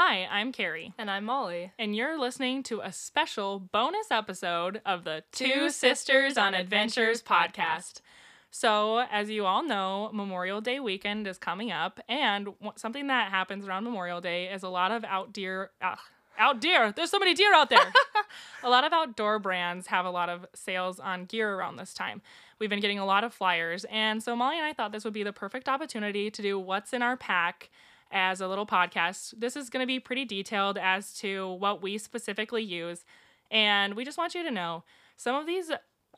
Hi, I'm Carrie, And I'm Molly. and you're listening to a special bonus episode of the Two Sisters on Adventures podcast. So, as you all know, Memorial Day weekend is coming up, and something that happens around Memorial Day is a lot of out deer. Uh, out deer. There's so many deer out there. a lot of outdoor brands have a lot of sales on gear around this time. We've been getting a lot of flyers, and so Molly and I thought this would be the perfect opportunity to do what's in our pack as a little podcast. This is going to be pretty detailed as to what we specifically use, and we just want you to know some of these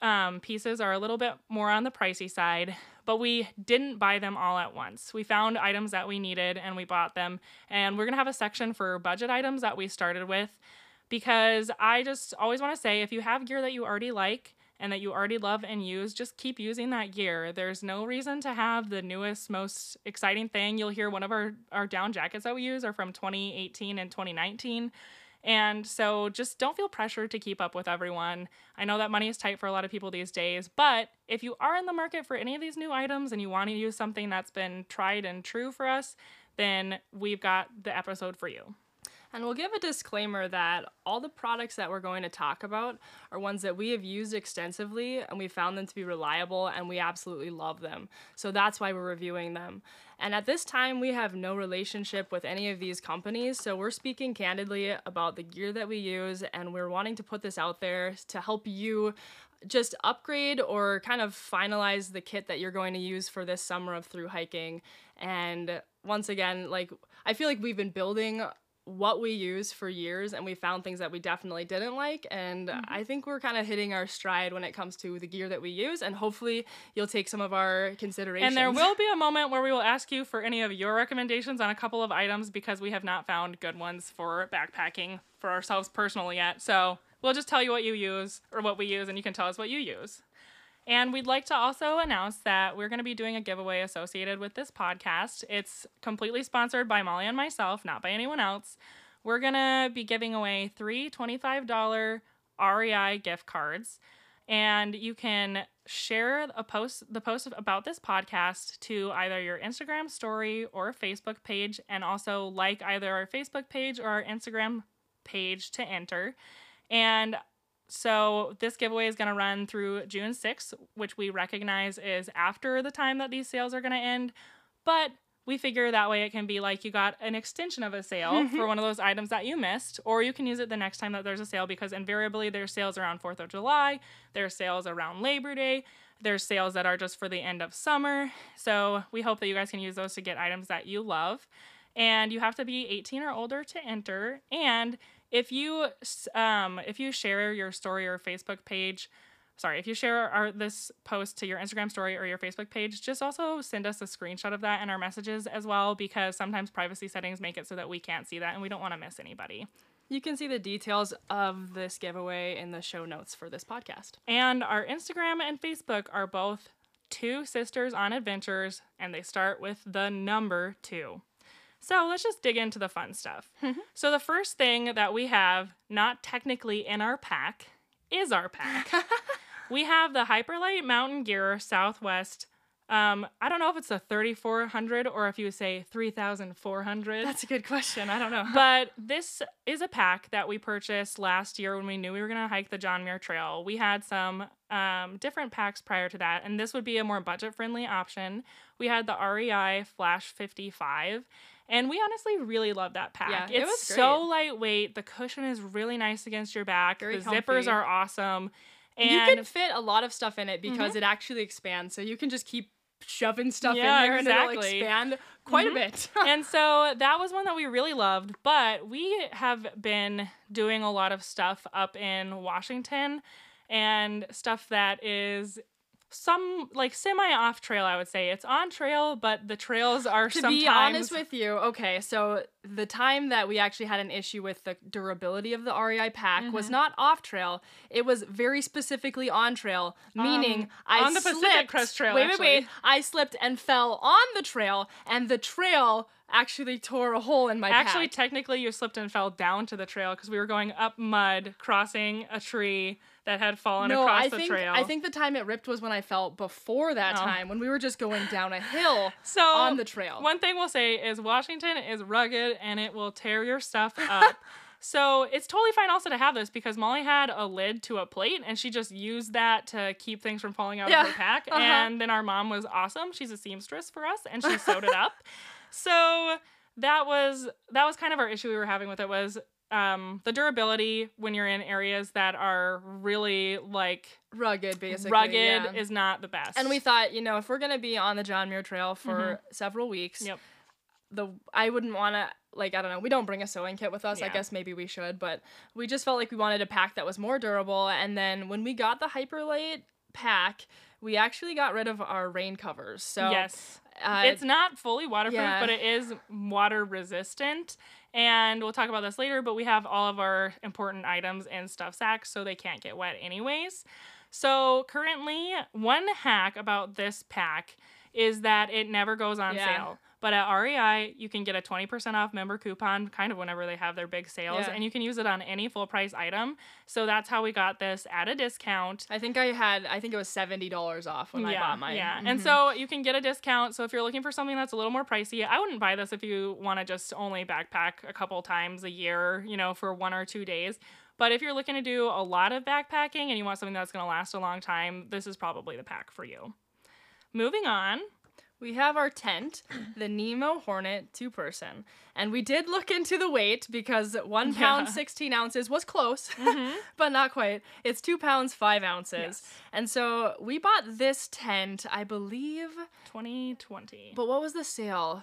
um, pieces are a little bit more on the pricey side, but we didn't buy them all at once. We found items that we needed and we bought them, and we're going to have a section for budget items that we started with because I just always want to say if you have gear that you already like and that you already love and use, just keep using that gear. There's no reason to have the newest, most exciting thing. You'll hear one of our, our down jackets that we use are from 2018 and 2019. And so just don't feel pressure to keep up with everyone. I know that money is tight for a lot of people these days, but if you are in the market for any of these new items and you want to use something that's been tried and true for us, then we've got the episode for you. And we'll give a disclaimer that all the products that we're going to talk about are ones that we have used extensively and we found them to be reliable and we absolutely love them. So that's why we're reviewing them. And at this time, we have no relationship with any of these companies. So we're speaking candidly about the gear that we use and we're wanting to put this out there to help you just upgrade or kind of finalize the kit that you're going to use for this summer of through hiking. And once again, like I feel like we've been building what we use for years and we found things that we definitely didn't like and Mm-hmm. I think we're kind of hitting our stride when it comes to the gear that we use and hopefully you'll take some of our considerations. And there will be a moment where we will ask you for any of your recommendations on a couple of items because we have not found good ones for backpacking for ourselves personally yet. So we'll just tell you what you use or what we use, and you can tell us what you use. And we'd like to also announce that we're going to be doing a giveaway associated with this podcast. It's completely sponsored by Molly and myself, not by anyone else. We're going to be giving away three $25 REI gift cards and you can share a post the post about this podcast to either your Instagram story or Facebook page and also like either our Facebook page or our Instagram page to enter. And so this giveaway is going to run through June 6th, which we recognize is after the time that these sales are going to end, but we figure that way it can be like you got an extension of a sale mm-hmm. for one of those items that you missed, or you can use it the next time that there's a sale because invariably there's sales around 4th of July, there's sales around Labor Day, there's sales that are just for the end of summer. So we hope that you guys can use those to get items that you love. And you have to be 18 or older to enter. And if you um, if you share your story or Facebook page, sorry, if you share our this post to your Instagram story or your Facebook page, just also send us a screenshot of that in our messages as well because sometimes privacy settings make it so that we can't see that and we don't want to miss anybody. you can see the details of this giveaway in the show notes for this podcast. And our Instagram and Facebook are both two sisters on adventures and they start with the number 2. So let's just dig into the fun stuff. Mm-hmm. so the first thing that we have, not technically in our pack, is our pack. we have the Hyperlite Mountain Gear Southwest. Um, I don't know if it's a 3400 or if you say 3400. That's a good question. I don't know. but this is a pack that we purchased last year when we knew we were going to hike the John Muir Trail. We had some um, different packs prior to that, and this would be a more budget friendly option. We had the REI Flash 55. And we honestly really love that pack. Yeah, it it's was so lightweight. The cushion is really nice against your back. Very the zippers are awesome. And you can fit a lot of stuff in it because it actually expands. So you can just keep shoving stuff Yeah, in there and it'll expand quite Mhm. a bit. and so that was one that we really loved. But we have been doing a lot of stuff up in Washington and stuff that is some like semi off trail, I would say. It's on trail, but the trails are to sometimes be honest with you, okay, so the time that we actually had an issue with the durability of the REI pack was Mm-hmm. not off trail. It was very specifically on trail, meaning Um, I on the Pacific slipped. Crest Trail, Wait, wait, wait! I slipped and fell on the trail, and the trail actually tore a hole in my Actually, pack. technically, you slipped and fell down to the trail because we were going up mud, crossing a tree that had fallen no, across I the think trail. I think the time it ripped was when I fell before that Oh. time when we were just going down a hill so on the trail. One thing we'll say is Washington is rugged and it will tear your stuff up. so it's totally fine also to have this because Molly had a lid to a plate and she just used that to keep things from falling out Yeah, of her pack. uh-huh. And then our mom was awesome. She's a seamstress for us and she sewed it up. So that was that was kind of our issue we were having with it was um, the durability when you're in areas that are really like rugged, basically. rugged yeah. is not the best. and we thought, you know, if we're gonna be on the John Muir Trail for Mm-hmm. several weeks, Yep. the I wouldn't want to like I don't know. We don't bring a sewing kit with us. I guess maybe we should, but we just felt like we wanted a pack that was more durable. And then when we got the Hyperlite pack, we actually got rid of our rain covers. So yes. uh, it's not fully waterproof, yeah. but it is water resistant. And we'll talk about this later, but we have all of our important items in stuff sacks so they can't get wet anyways. So currently, one hack about this pack is that it never goes on Yeah. sale. But at REI, you can get a 20% off member coupon kind of whenever they have their big sales, Yeah. and you can use it on any full price item. So that's how we got this at a discount. I think I had I think it was seventy dollars off when I bought mine. Yeah, Mhm. and so you can get a discount. So if you're looking for something that's a little more pricey, I wouldn't buy this if you want to just only backpack a couple times a year, you know, for one or two days. But if you're looking to do a lot of backpacking and you want something that's going to last a long time, this is probably the pack for you. Moving on. we have our tent, the Nemo Hornet two person, and we did look into the weight because one pound Yeah. Mm-hmm. sixteen ounces was close, but not quite. It's two pounds five ounces, Yes. and so we bought this tent, I believe. 2020. But what was the sale?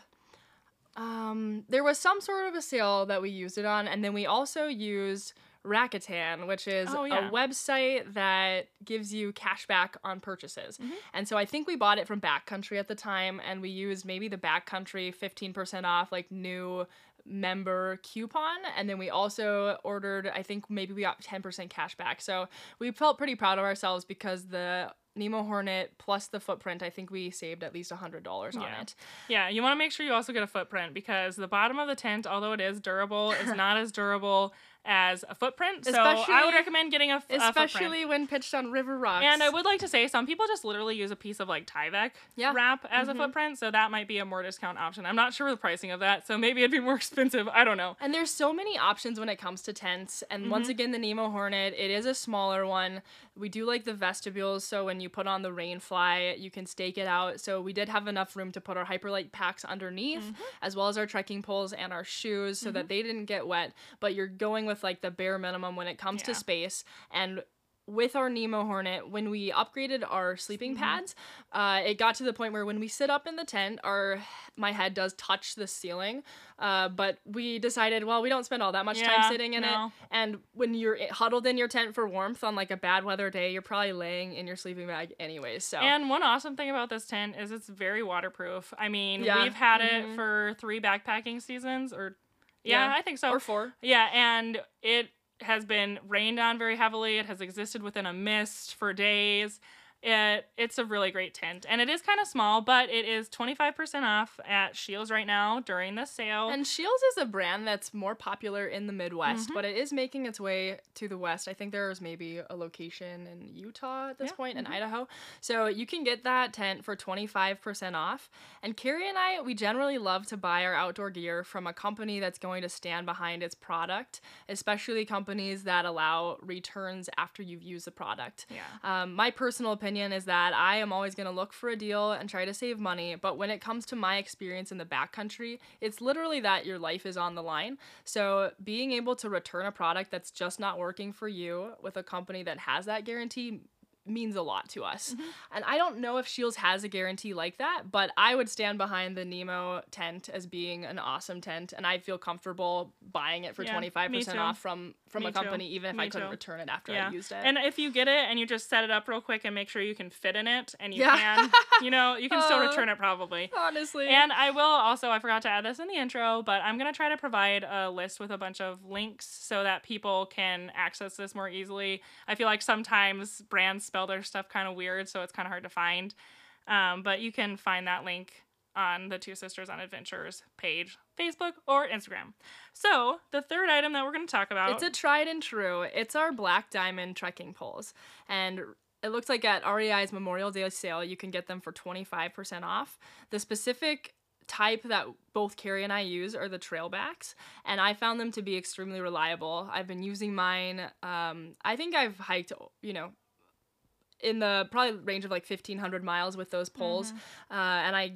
Um, there was some sort of a sale that we used it on, and then we also used Rakuten, which is Oh, yeah. a website that gives you cash back on purchases. Mm-hmm. And so I think we bought it from Backcountry at the time, and we used maybe the Backcountry 15% off, like new member coupon. And then we also ordered, I think maybe we got 10% cash back. So we felt pretty proud of ourselves because the Nemo Hornet plus the footprint, I think we saved at least $100 on Yeah. it. Yeah, you want to make sure you also get a footprint because the bottom of the tent, although it is durable, is not as durable as a footprint. So I would recommend getting a, footprint. Especially when pitched on river rocks. And I would like to say some people just literally use a piece of like Tyvek Yeah. wrap as a footprint, so that might be a more discount option. I'm not sure the pricing of that, so maybe it'd be more expensive. I don't know. And there's so many options when it comes to tents. And Mm-hmm. once again, the Nemo Hornet, it is a smaller one. We do like the vestibules, so when you put on the Rainfly, you can stake it out. So we did have enough room to put our Hyperlite packs underneath, Mm-hmm. as well as our trekking poles and our shoes, so that they didn't get wet. But you're going with like the bare minimum when it comes to space. And with our Nemo Hornet, when we upgraded our sleeping Mm-hmm. pads, uh, it got to the point where when we sit up in the tent, our my head does touch the ceiling. Uh, but we decided, well, we don't spend all that much Yeah, time sitting in no. it. And when you're huddled in your tent for warmth on like a bad weather day, you're probably laying in your sleeping bag anyways. So And one awesome thing about this tent is it's very waterproof. I mean, Yeah. we've had it Mhm. for three backpacking seasons, or yeah, Yeah. I think so. or four. Yeah, and it has been rained on very heavily. It has existed within a mist for days. It it's a really great tent, and it is kind of small, but it is twenty five percent off at Scheels right now during the sale. And Scheels is a brand that's more popular in the Midwest, Mm-hmm. but it is making its way to the West. I think there's maybe a location in Utah at this Yeah, mm-hmm. point, in Idaho. So you can get that tent for 25% off. And Carrie and I, we generally love to buy our outdoor gear from a company that's going to stand behind its product, especially companies that allow returns after you've used the product. yeah. Um, my personal opinion is that I am always going to look for a deal and try to save money. But when it comes to my experience in the backcountry, it's literally that your life is on the line. So being able to return a product that's just not working for you with a company that has that guarantee means a lot to us. And I don't know if Scheels has a guarantee like that, but I would stand behind the Nemo tent as being an awesome tent and I feel comfortable buying it for Yeah, 25% off from from Me a too. company even if Me I couldn't too. return it after Yeah. I used it. And if you get it and you just set it up real quick and make sure you can fit in it and you Yeah. can, you know, you can still Uh, return it probably. Honestly. And I will also, I forgot to add this in the intro, but I'm going to try to provide a list with a bunch of links so that people can access this more easily. I feel like sometimes brands spell their stuff kind of weird, so it's kind of hard to find. Um, but you can find that link on the Two Sisters on Adventures page, Facebook or Instagram. So the third item that we're going to talk about. It's a tried and true. It's our Black Diamond trekking poles. And it looks like at REI's Memorial Day sale, you can get them for 25% off. The specific type that both Carrie and I use are the trailbacks, and I found them to be extremely reliable. I've been using mine. Um, I think I've hiked, you know, in the probably range of like 1500 miles with those poles, uh, and I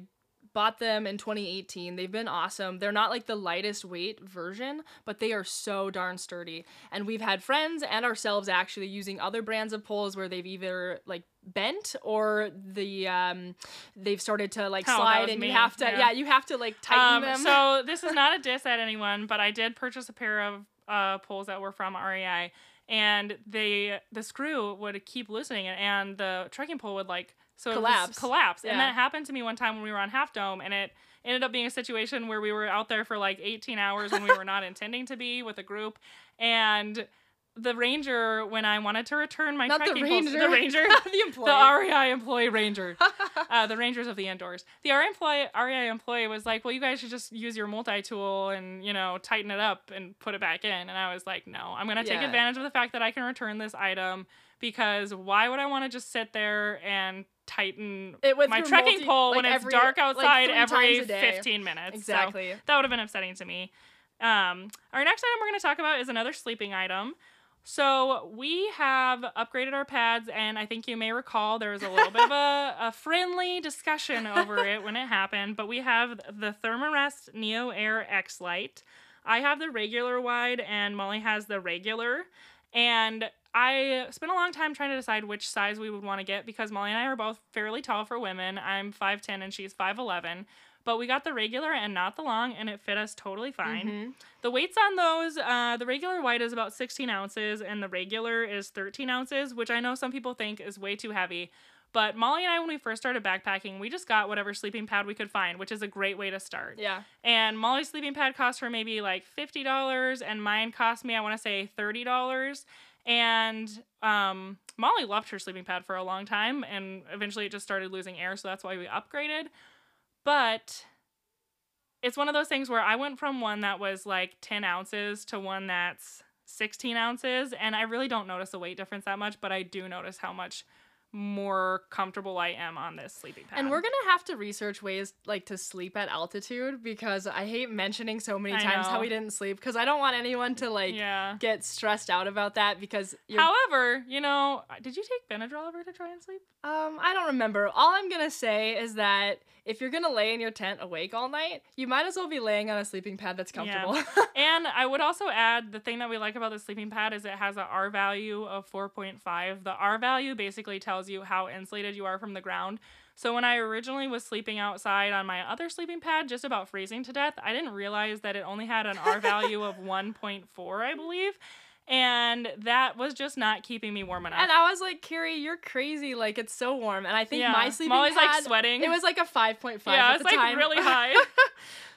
bought them in 2018. They've been awesome. They're not like the lightest weight version, but they are so darn sturdy. And we've had friends and ourselves actually using other brands of poles where they've either like bent or the um they've started to like Oh, slide and me, you have to yeah. yeah. you have to like tighten Um, them. so this is not a diss at anyone, but I did purchase a pair of uh, poles that were from REI, and they the screw would keep loosening, and the trekking pole would like so Collapse. collapse, Yeah. and that happened to me one time when we were on Half Dome, and it ended up being a situation where we were out there for like 18 hours when we were not intending to be with a group, and the ranger when I wanted to return my not the trekking poles, the ranger, the employee. the REI employee ranger, uh, the rangers of the indoors. The REI employee, REI employee was like, "Well, you guys should just use your multi-tool and you know tighten it up and put it back in." And I was like, "No, I'm gonna take Yeah. advantage of the fact that I can return this item because why would I want to just sit there and tighten It my trekking multi- pole when like it's dark outside three every times a day. 15 minutes?" So Exactly. that would have been upsetting to me. Um, our next item we're going to talk about is another sleeping item. So we have upgraded our pads, and I think you may recall there was a little bit of a, a friendly discussion over it when it happened. But we have the Thermarest Neo Air X Lite. I have the regular wide, and Molly has the regular. And I spent a long time trying to decide which size we would want to get because Molly and I are both fairly tall for women. I'm 5'10 and she's 5'11. But we got the regular and not the long, and it fit us totally fine. Mm-hmm. The weights on those, uh, the regular white is about 16 ounces, and the regular is 13 ounces, which I know some people think is way too heavy. But Molly and I, when we first started backpacking, we just got whatever sleeping pad we could find, which is a great way to start. yeah. And Molly's sleeping pad cost her maybe like fifty dollars, and mine cost me I want to say thirty dollars. And um, Molly loved her sleeping pad for a long time, and eventually it just started losing air, so that's why we upgraded. But it's one of those things where I went from one that was like ten ounces to one that's sixteen ounces, and I really don't notice a weight difference that much, but I do notice how much more comfortable I am on this sleeping pad. And we're gonna have to research ways like to sleep at altitude because I hate mentioning so many I times how we didn't sleep because I don't want anyone to like yeah. get stressed out about that because However, you know, did you take Benadryl ever to try and sleep? um I don't remember. All I'm gonna say is that if you're gonna lay in your tent awake all night, you might as well be laying on a sleeping pad that's Yeah. comfortable. And I would also add the thing that we like about the sleeping pad is it has a R value of 4.5. The R value basically tells you how insulated you are from the ground. So when I originally was sleeping outside on my other sleeping pad, just about freezing to death, I didn't realize that it only had an R value of 1.4, I believe. And that was just not keeping me warm enough. and I was like, Carrie, you're crazy. Like it's so warm. And I think Yeah. my sleeping Molly's, like, pad, sweating. It was like a 5.5 yeah, at it's like time. really high.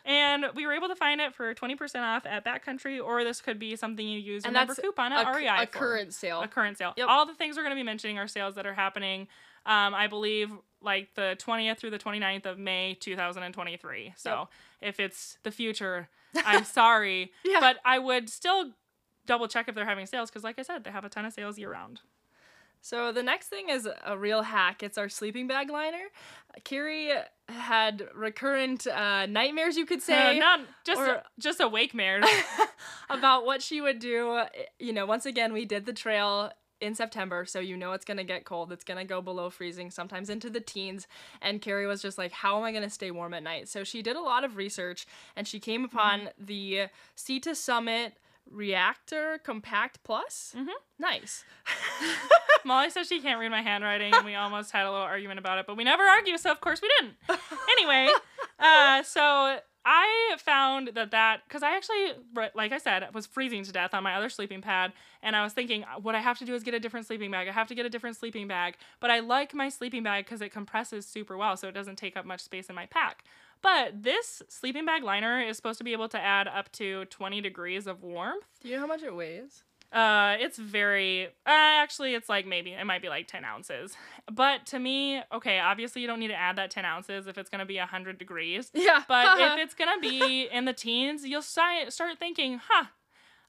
and we were able to find it for 20% off at Backcountry, or this could be something you use And remember that's coupon a, at cu- REI a for. current sale. a current sale. Yep. All the things we're going to be mentioning are sales that are happening. Um, I believe like the 20th through the 29th of May 2023. So Yep. if it's the future, I'm sorry, Yeah. but I would still double check if they're having sales because, like I said, they have a ton of sales year round. So the next thing is a real hack. It's our sleeping bag liner. Carrie had recurrent uh, nightmares, you could say, Uh, not just or- just a wake mare. about what she would do. You know, once again, we did the trail in September, so you know it's gonna get cold. It's gonna go below freezing, sometimes into the teens. And Carrie was just like, "How am I gonna stay warm at night?" So she did a lot of research, and she came upon the Sea to Summit Reactor Compact Plus. Mhm. Nice. Molly says she can't read my handwriting, and we almost had a little argument about it, but we never argue, so of course we didn't. Anyway, uh, so I found that that because I actually, like I said, was freezing to death on my other sleeping pad, and I was thinking, what I have to do is get a different sleeping bag. I have to get a different sleeping bag, but I like my sleeping bag because it compresses super well, so it doesn't take up much space in my pack. But this sleeping bag liner is supposed to be able to add up to 20 degrees of warmth. Do you know how much it weighs? Uh, it's very. Uh, actually, it's like maybe it might be like ten ounces. But to me, okay, obviously you don't need to add that ten ounces if it's gonna be hundred degrees. Yeah. But if it's gonna be in the teens, you'll start thinking, huh,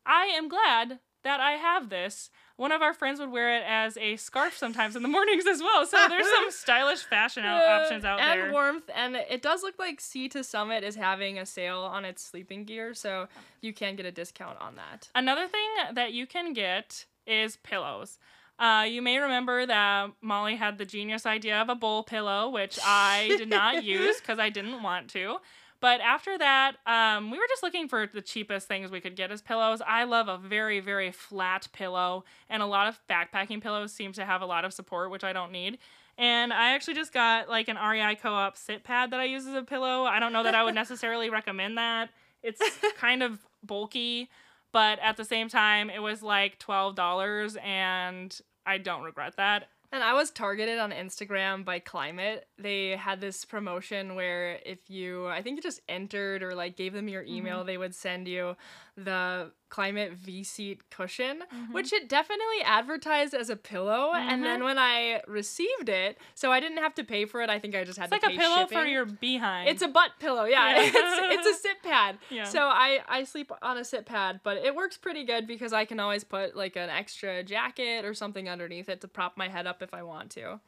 I am glad that I have this. One of our friends would wear it as a scarf sometimes in the mornings as well. So there's some stylish fashion out- options out and there. And warmth, and it does look like Sea to Summit is having a sale on its sleeping gear, so you can get a discount on that. Another thing that you can get is pillows. Uh, you may remember that Molly had the genius idea of a bowl pillow, which I did not use because I didn't want to. But after that, um, we were just looking for the cheapest things we could get as pillows. I love a very, very flat pillow, and a lot of backpacking pillows seem to have a lot of support, which I don't need. And I actually just got like an REI Co op sit pad that I use as a pillow. I don't know that I would necessarily recommend that. It's kind of bulky, but at the same time, it was like $12, and I don't regret that. And I was targeted on Instagram by Klymit. They had this promotion where if you, I think you just entered or like gave them your mm-hmm. email, they would send you the Klymit V seat cushion, which it definitely advertised as a pillow. And then when I received it, so I didn't have to pay for it. I think I just had It's to like a pillow shipping. for your behind. It's a butt pillow, yeah. Yeah. it's it's a sit pad. Yeah. So I I sleep on a sit pad, but it works pretty good because I can always put like an extra jacket or something underneath it to prop my head up if I want to.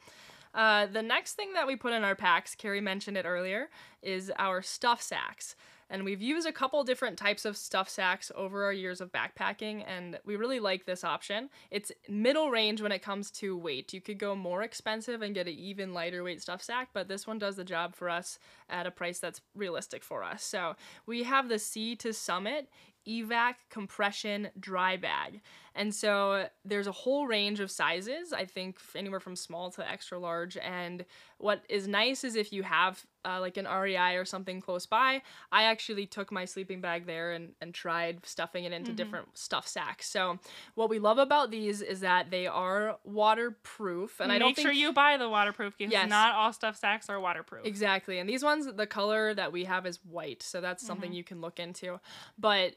Uh, the next thing that we put in our packs, Carrie mentioned it earlier, is our stuff sacks. And we've used a couple different types of stuff sacks over our years of backpacking, and we really like this option. It's middle range when it comes to weight. You could go more expensive and get an even lighter weight stuff sack, but this one does the job for us at a price that's realistic for us. So we have the Sea to Summit evac compression dry bag and so there's a whole range of sizes i think anywhere from small to extra large and what is nice is if you have uh, like an rei or something close by i actually took my sleeping bag there and, and tried stuffing it into different stuff sacks so what we love about these is that they are waterproof and i Make don't think sure you buy the waterproof because Yes. not all stuff sacks are waterproof. Exactly. And these ones, the color that we have is white. So that's something you can look into. But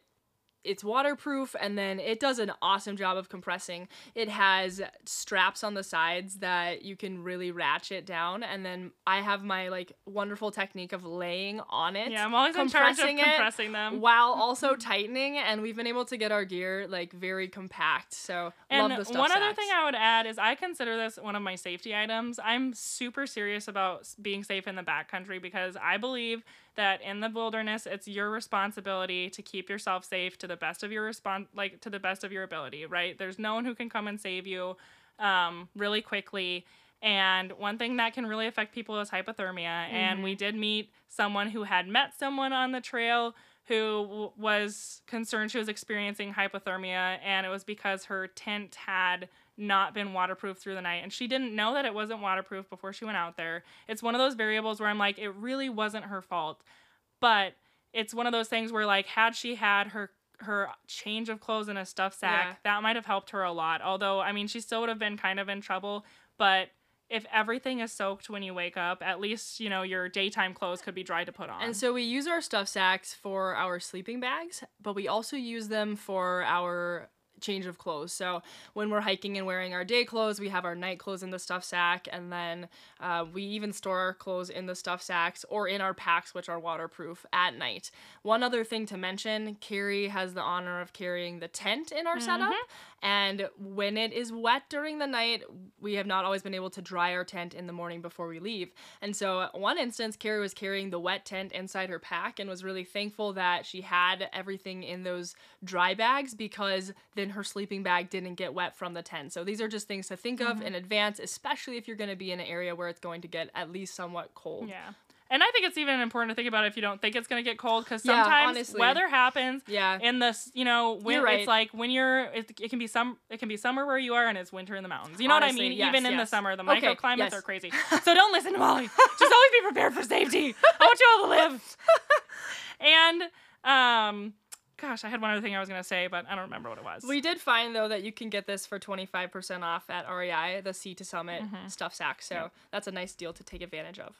it's waterproof and then it does an awesome job of compressing. It has straps on the sides that you can really ratchet down. And then I have my like wonderful technique of laying on it. Yeah, I'm always in charge of compressing it compressing them. While also tightening, and we've been able to get our gear like very compact. So And love the stuff. one other sacks. thing I would add is I consider this one of my safety items. I'm super serious about being safe in the backcountry because I believe that in the wilderness it's your responsibility to keep yourself safe to the best of your respon like to the best of your ability, right? There's no one who can come and save you um, really quickly. And one thing that can really affect people is hypothermia. And we did meet someone who had met someone on the trail who w- was concerned she was experiencing hypothermia, and it was because her tent had not been waterproof through the night. And she didn't know that it wasn't waterproof before she went out there. It's one of those variables where I'm like, it really wasn't her fault. But it's one of those things where, like, had she had her her change of clothes in a stuff sack, Yeah. that might have helped her a lot. Although, I mean, she still would have been kind of in trouble. But if everything is soaked when you wake up, at least, you know, your daytime clothes could be dry to put on. And so we use our stuff sacks for our sleeping bags, but we also use them for our change of clothes. So when we're hiking and wearing our day clothes, we have our night clothes in the stuff sack, and then uh, we even store our clothes in the stuff sacks or in our packs, which are waterproof at night. One other thing to mention Carrie has the honor of carrying the tent in our setup. And when it is wet during the night, we have not always been able to dry our tent in the morning before we leave. And so, one instance, Carrie was carrying the wet tent inside her pack and was really thankful that she had everything in those dry bags because then her sleeping bag didn't get wet from the tent. So, these are just things to think of mm-hmm. in advance, especially if you're going to be in an area where it's going to get at least somewhat cold. Yeah. And I think it's even important to think about if you don't think it's going to get cold because Yeah, sometimes honestly. weather happens. Yeah. In this, you know, when right. it's like when you're, it, it can be some, it can be summer where you are and it's winter in the mountains. You know what I mean? yes, even in the summer, the Okay, microclimates yes. are crazy. So don't listen to Molly. Just always be prepared for safety. I want you all to live. and, um, gosh, I had one other thing I was going to say, but I don't remember what it was. We did find though that you can get this for 25% off at REI, the Sea to Summit stuff sack. So that's a nice deal to take advantage of.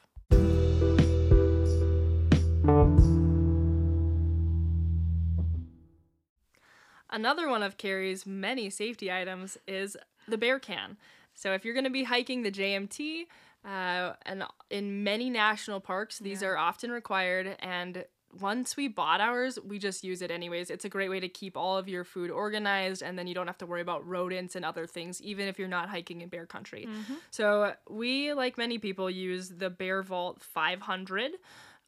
Another one of Carrie's many safety items is the bear can. So if you're going to be hiking the JMT, uh, and in many national parks, these are often required. And once we bought ours, we just use it anyways. It's a great way to keep all of your food organized, and then you don't have to worry about rodents and other things, even if you're not hiking in bear country. So we, like many people, use the Bear Vault 500.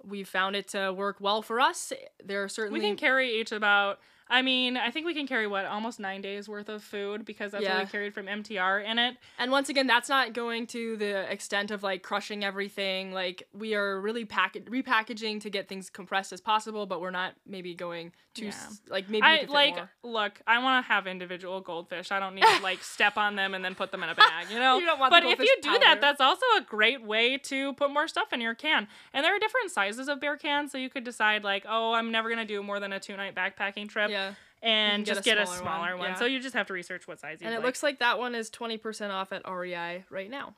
We found it to work well for us. There are We certainly can carry each about. I mean, I think we can carry what almost nine days worth of food because that's what we carried from MTR in it. And once again, that's not going to the extent of like crushing everything. Like we are really pack- repackaging to get things compressed as possible, but we're not maybe going too s- like maybe I like more. look. I want to have individual goldfish. I don't need to like step on them and then put them in a bag. You know. You don't want but if you do powder. that, that's also a great way to put more stuff in your can. And there are different sizes of bear cans, so you could decide like, oh, I'm never gonna do more than a two night backpacking trip. Yeah. And get just a get a smaller smaller one, one. yeah. So you just have to research what size you And it like. looks like that one is 20% off at REI right now.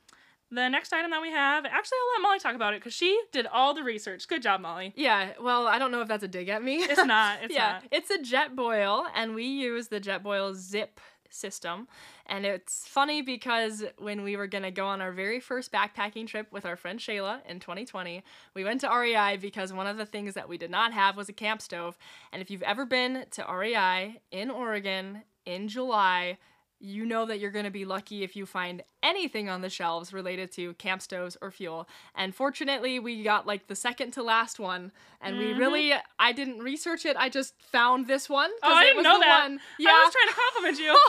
The next item that we have, actually, I'll let Molly talk about it because she did all the research. Good job, Molly. Yeah, well, I don't know if that's a dig at me. It's not. It's yeah, not. it's a Jetboil, and we use the Jetboil Zip system. And it's funny because when we were gonna go on our very first backpacking trip with our friend Shayla in 2020, we went to REI because one of the things that we did not have was a camp stove. And if you've ever been to REI in Oregon in July, you know that you're going to be lucky if you find anything on the shelves related to camp stoves or fuel. And fortunately, we got like the second to last one. And we really, I didn't research it. I just found this one. Mm-hmm. Oh, I it didn't was know the that. One. Yeah. I was trying to compliment you.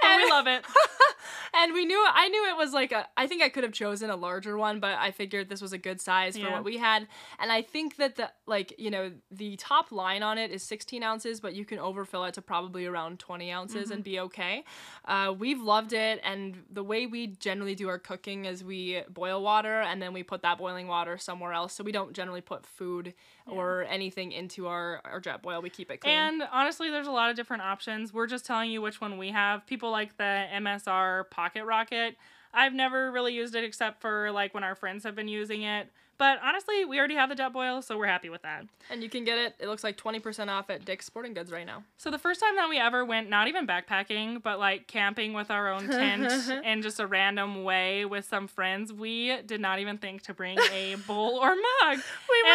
but we love it. and we knew I knew it was like a I think I could have chosen a larger one, but I figured this was a good size for Yeah. what we had. And I think that the like, you know, the top line on it is 16 ounces, but you can overfill it to probably around 20 ounces and be okay. Uh, we've loved it, and the way we generally do our cooking is we boil water and then we put that boiling water somewhere else. So we don't generally put food or anything into our, our Jetboil. We keep it clean. And honestly, there's a lot of different options. We're just telling you which one we have. People like the MSR Pocket Rocket. I've never really used it except for like when our friends have been using it. But honestly, we already have the Jetboil, so we're happy with that. and you can get it. It looks like 20% off at Dick's Sporting Goods right now. So the first time that we ever went, not even backpacking, but like camping with our own tent in just a random way with some friends, we did not even think to bring a bowl or mug. We and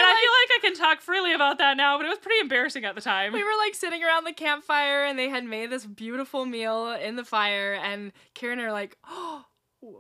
I feel like I can talk freely about that now, but it was pretty embarrassing at the time. we were like sitting around the campfire and they had made this beautiful meal in the fire and Carrie and I are like, oh,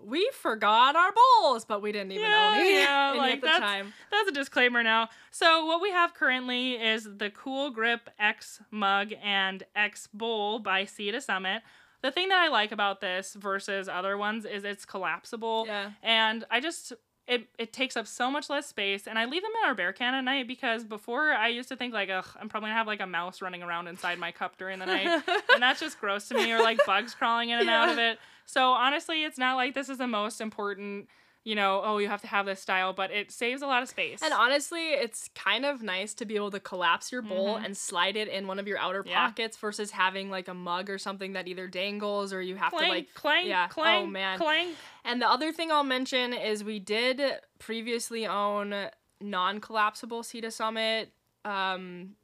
we forgot our bowls, but we didn't even Yeah, own any, yeah, any like at the that's- time. That's a disclaimer now. So what we have currently is the Cool Grip X mug and X bowl by Sea to Summit. The thing that I like about this versus other ones is it's collapsible. Yeah. And I just it it takes up so much less space and I leave them in our bear can at night because before I used to think like ugh I'm probably gonna have like a mouse running around inside my cup during the night and that's just gross to me or like bugs crawling in and out of it. So honestly it's not like this is the most important you know, oh, you have to have this style, but it saves a lot of space. And honestly, it's kind of nice to be able to collapse your bowl and slide it in one of your outer Mm-hmm. Yeah. pockets versus having like a mug or something that either dangles or you have clank, to like clank, yeah. clank, oh man. clank. And the other thing I'll mention is we did previously own non-collapsible Sea to Summit um,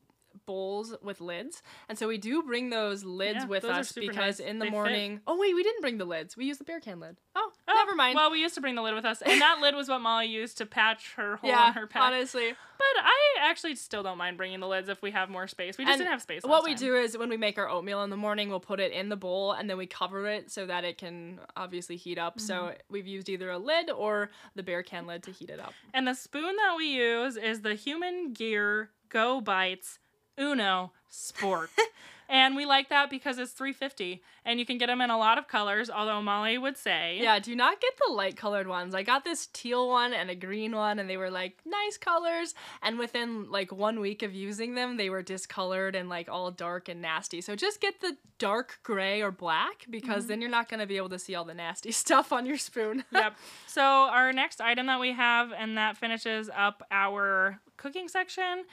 bowls with lids, and so we do bring those lids Yeah, with those us because nice. in the They fit. morning. Oh wait, we didn't bring the lids. We used the bear can lid. Oh, Oh, never mind. Well, we used to bring the lid with us, and that lid was what Molly used to patch her hole yeah, in her pack. honestly. But I actually still don't mind bringing the lids if we have more space. We just And didn't have space. What we time. do is when we make our oatmeal in the morning, we'll put it in the bowl and then we cover it so that it can obviously heat up. Mm-hmm. So we've used either a lid or the bear can lid to heat it up. And the spoon that we use is the Human Gear Go Bites Uno Sport. and we like that because it's 350 and you can get them in a lot of colors, although Molly would say Yeah, do not get the light colored ones. I got this teal one and a green one, and they were like nice colors. And within like one week of using them, they were discolored and like all dark and nasty. So just get the dark gray or black because mm-hmm. then you're not going to be able to see all the nasty stuff on your spoon. yep. So our next item that we have, and that finishes up our cooking section,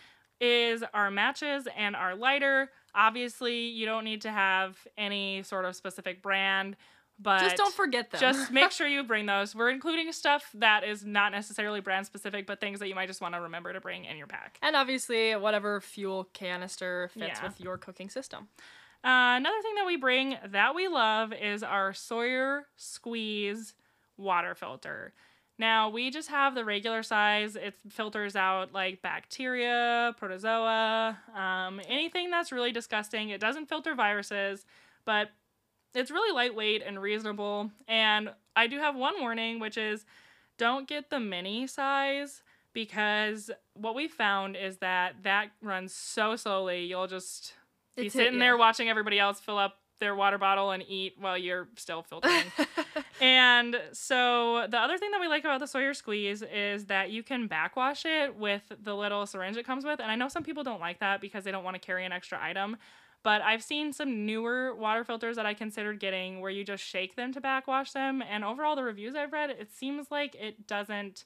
is our matches and our lighter. Obviously, you don't need to have any sort of specific brand. But Just don't forget them. just make sure you bring those. We're including stuff that is not necessarily brand specific, but things that you might just want to remember to bring in your pack. and obviously, whatever fuel canister fits Yeah. with your cooking system. Uh, another thing that we bring that we love is our Sawyer Squeeze water filter. Now, we just have the regular size. It filters out like bacteria, protozoa, um, anything that's really disgusting. It doesn't filter viruses, but it's really lightweight and reasonable. And I do have one warning, which is don't get the mini size because what we found is that that runs so slowly. You'll just be It's sitting yeah. there watching everybody else fill up their water bottle and eat while you're still filtering. and so the other thing that we like about the Sawyer Squeeze is that you can backwash it with the little syringe it comes with. And I know some people don't like that because they don't want to carry an extra item. But I've seen some newer water filters that I considered getting where you just shake them to backwash them. And overall, the reviews I've read, it seems like it doesn't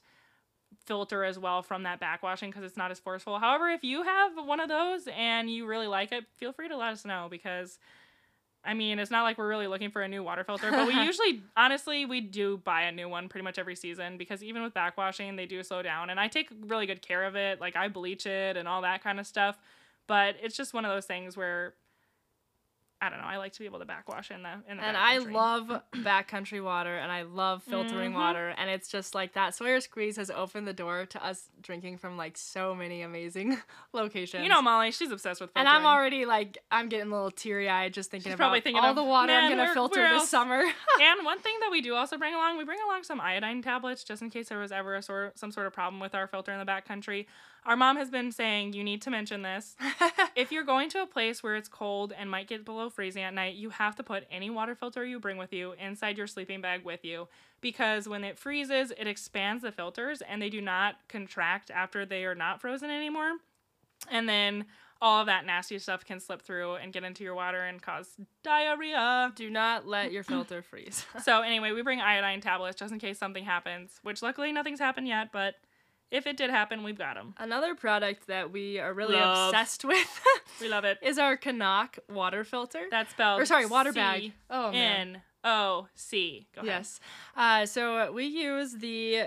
filter as well from that backwashing because it's not as forceful. However, if you have one of those and you really like it, feel free to let us know because I mean, it's not like we're really looking for a new water filter, but we usually, honestly, we do buy a new one pretty much every season because even with backwashing, they do slow down. And I take really good care of it. Like, I bleach it and all that kind of stuff. But it's just one of those things where, I don't know, I like to be able to backwash in the, in the And I love backcountry water and I love filtering Mhm. water. And it's just like that Sawyer Squeeze has opened the door to us drinking from like so many amazing locations. You know, Molly, she's obsessed with and. I'm already like, I'm getting a little teary eyed just thinking She's about probably thinking all of, the water I'm going to where- filter this else?" summer. and one thing that we do also bring along, we bring along some iodine tablets just in case there was ever a sort some sort of problem with our filter in the back country. Our mom has been saying you need to mention this. if you're going to a place where it's cold and might get below freezing at night, you have to put any water filter you bring with you inside your sleeping bag with you because when it freezes, it expands the filters and they do not contract after they are not frozen anymore. And then all of that nasty stuff can slip through and get into your water and cause diarrhea. Do not let your filter freeze. So anyway, we bring iodine tablets just in case something happens, which luckily nothing's happened yet, but if it did happen, we've got them. Another product that we are really Love. obsessed with We love it. is our CNOC water filter. That's spelled or sorry, water bag. Oh man. N O C. Go ahead. Yes. Uh, so we use the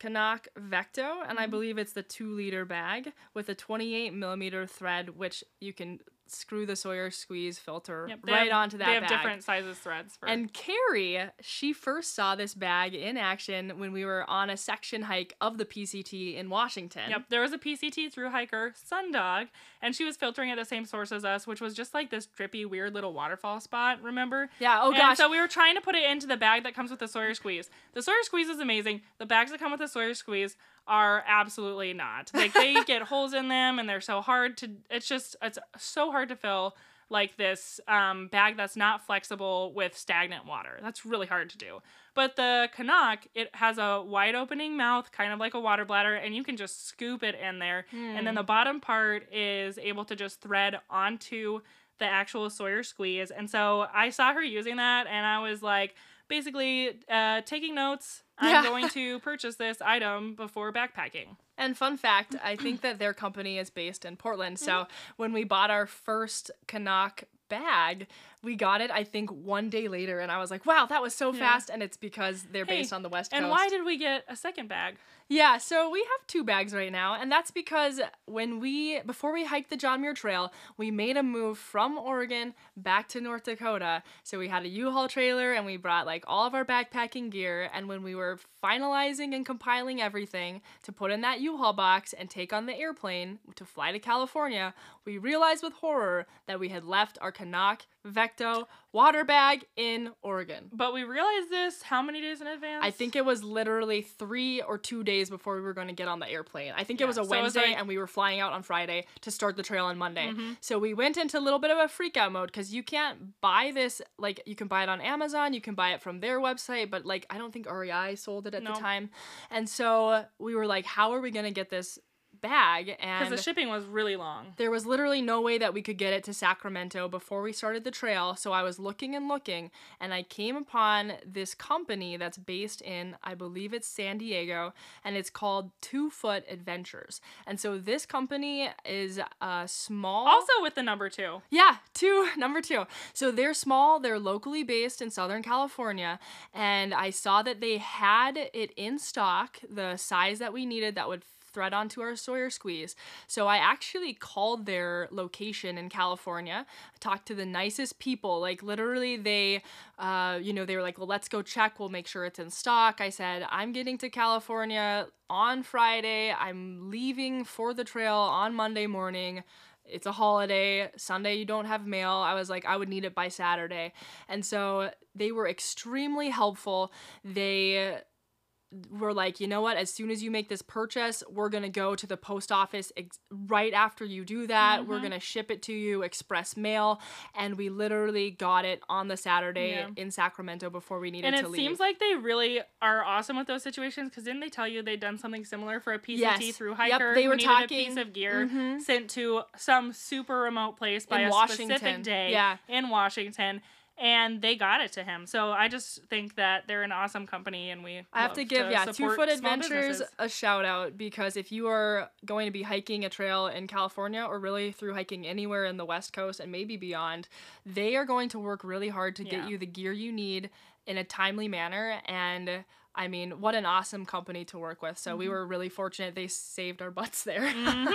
CNOC Vecto, and I Mm-hmm. believe it's the two liter bag with a 28 millimeter thread, which you can screw the Sawyer squeeze filter Yep, right have- onto that They have bag. different sizes threads for. And Carrie, she first saw this bag in action when we were on a section hike of the PCT in Washington. Yep, there was a PCT through hiker, Sundog, and she was filtering at the same source as us, which was just like this drippy, weird little waterfall spot. Remember? Yeah. Oh and gosh. so we were trying to put it into the bag that comes with the Sawyer Squeeze. The Sawyer Squeeze is amazing. The bags that come with the Sawyer Squeeze are absolutely not. Like they get holes in them, and they're so hard to. It's just it's so hard to fill. Like this um, bag that's not flexible with stagnant water. That's really hard to do. But the CNOC, it has a wide opening mouth, kind of like a water bladder, and you can just scoop it in there. And then the bottom part is able to just thread onto the actual Sawyer squeeze. And so I saw her using that, and I was like, basically uh, taking notes. Yeah. I'm going to purchase this item before backpacking. And fun fact, I think that their company is based in Portland. So Mm-hmm. when we bought our first CNOC bag, we got it I think one day later and I was like, "Wow, that was so Yeah. fast." And it's because they're Hey, based on the West Coast. And why did we get a second bag? Yeah, so we have two bags right now, and that's because when we before we hiked the John Muir Trail, we made a move from Oregon back to North Dakota. So we had a U-Haul trailer and we brought like all of our backpacking gear, and when we were finalizing and compiling everything to put in that U-Haul box and take on the airplane to fly to California, we realized with horror that we had left our CNOC Vecto water bag in Oregon. But we realized this how many days in advance? I think it was literally three or two days before we were going to get on the airplane. I think it was a so it was Wednesday, like- and we were flying out on Friday to start the trail on Monday. Mhm. So we went into a little bit of a freak out mode because you can't buy this. Like you can buy it on Amazon, you can buy it from their website, but like I don't think REI sold it at No. the time. And so we were like, how are we going to get this? Bag Because the shipping was really long. there was literally no way that we could get it to Sacramento before we started the trail. So I was looking and looking, and I came upon this company that's based in, I believe it's San Diego, and it's called Two Foot Adventures. And so this company is a small. Also with the number two. Yeah, two, number two. So they're small, they're locally based in Southern California, and I saw that they had it in stock, the size that we needed that would thread onto our Sawyer squeeze. So I actually called their location in California, talked to the nicest people. Like literally, they, uh, you know, they were like, well, let's go check. We'll make sure it's in stock. I said, I'm getting to California on Friday. I'm leaving for the trail on Monday morning it's a holiday. Sunday, you don't have mail. I was like, I would need it by Saturday. And so they were extremely helpful. They were like, you know what? As soon as you make this purchase, we're going to go to the post office ex- right after you do that. We're going to ship it to you express mail. And we literally got it on the Saturday Yeah. in Sacramento before we needed And to leave. And it seems like they really are awesome with those situations because didn't they tell you they'd done something similar for a PCT Yes. through Yep, hiker they were needed talking- a piece of gear Mhm. sent to some super remote place by In a Washington. specific day Yeah. in Washington. And they got it to him. So I just think that they're an awesome company and we I have to give yeah, Two Foot Adventures a shout out because if you are going to be hiking a trail in California or really through hiking anywhere in the West Coast and maybe beyond, they are going to work really hard to Yeah. get you the gear you need in a timely manner and I mean, what an awesome company to work with. So Mm-hmm. we were really fortunate they saved our butts there.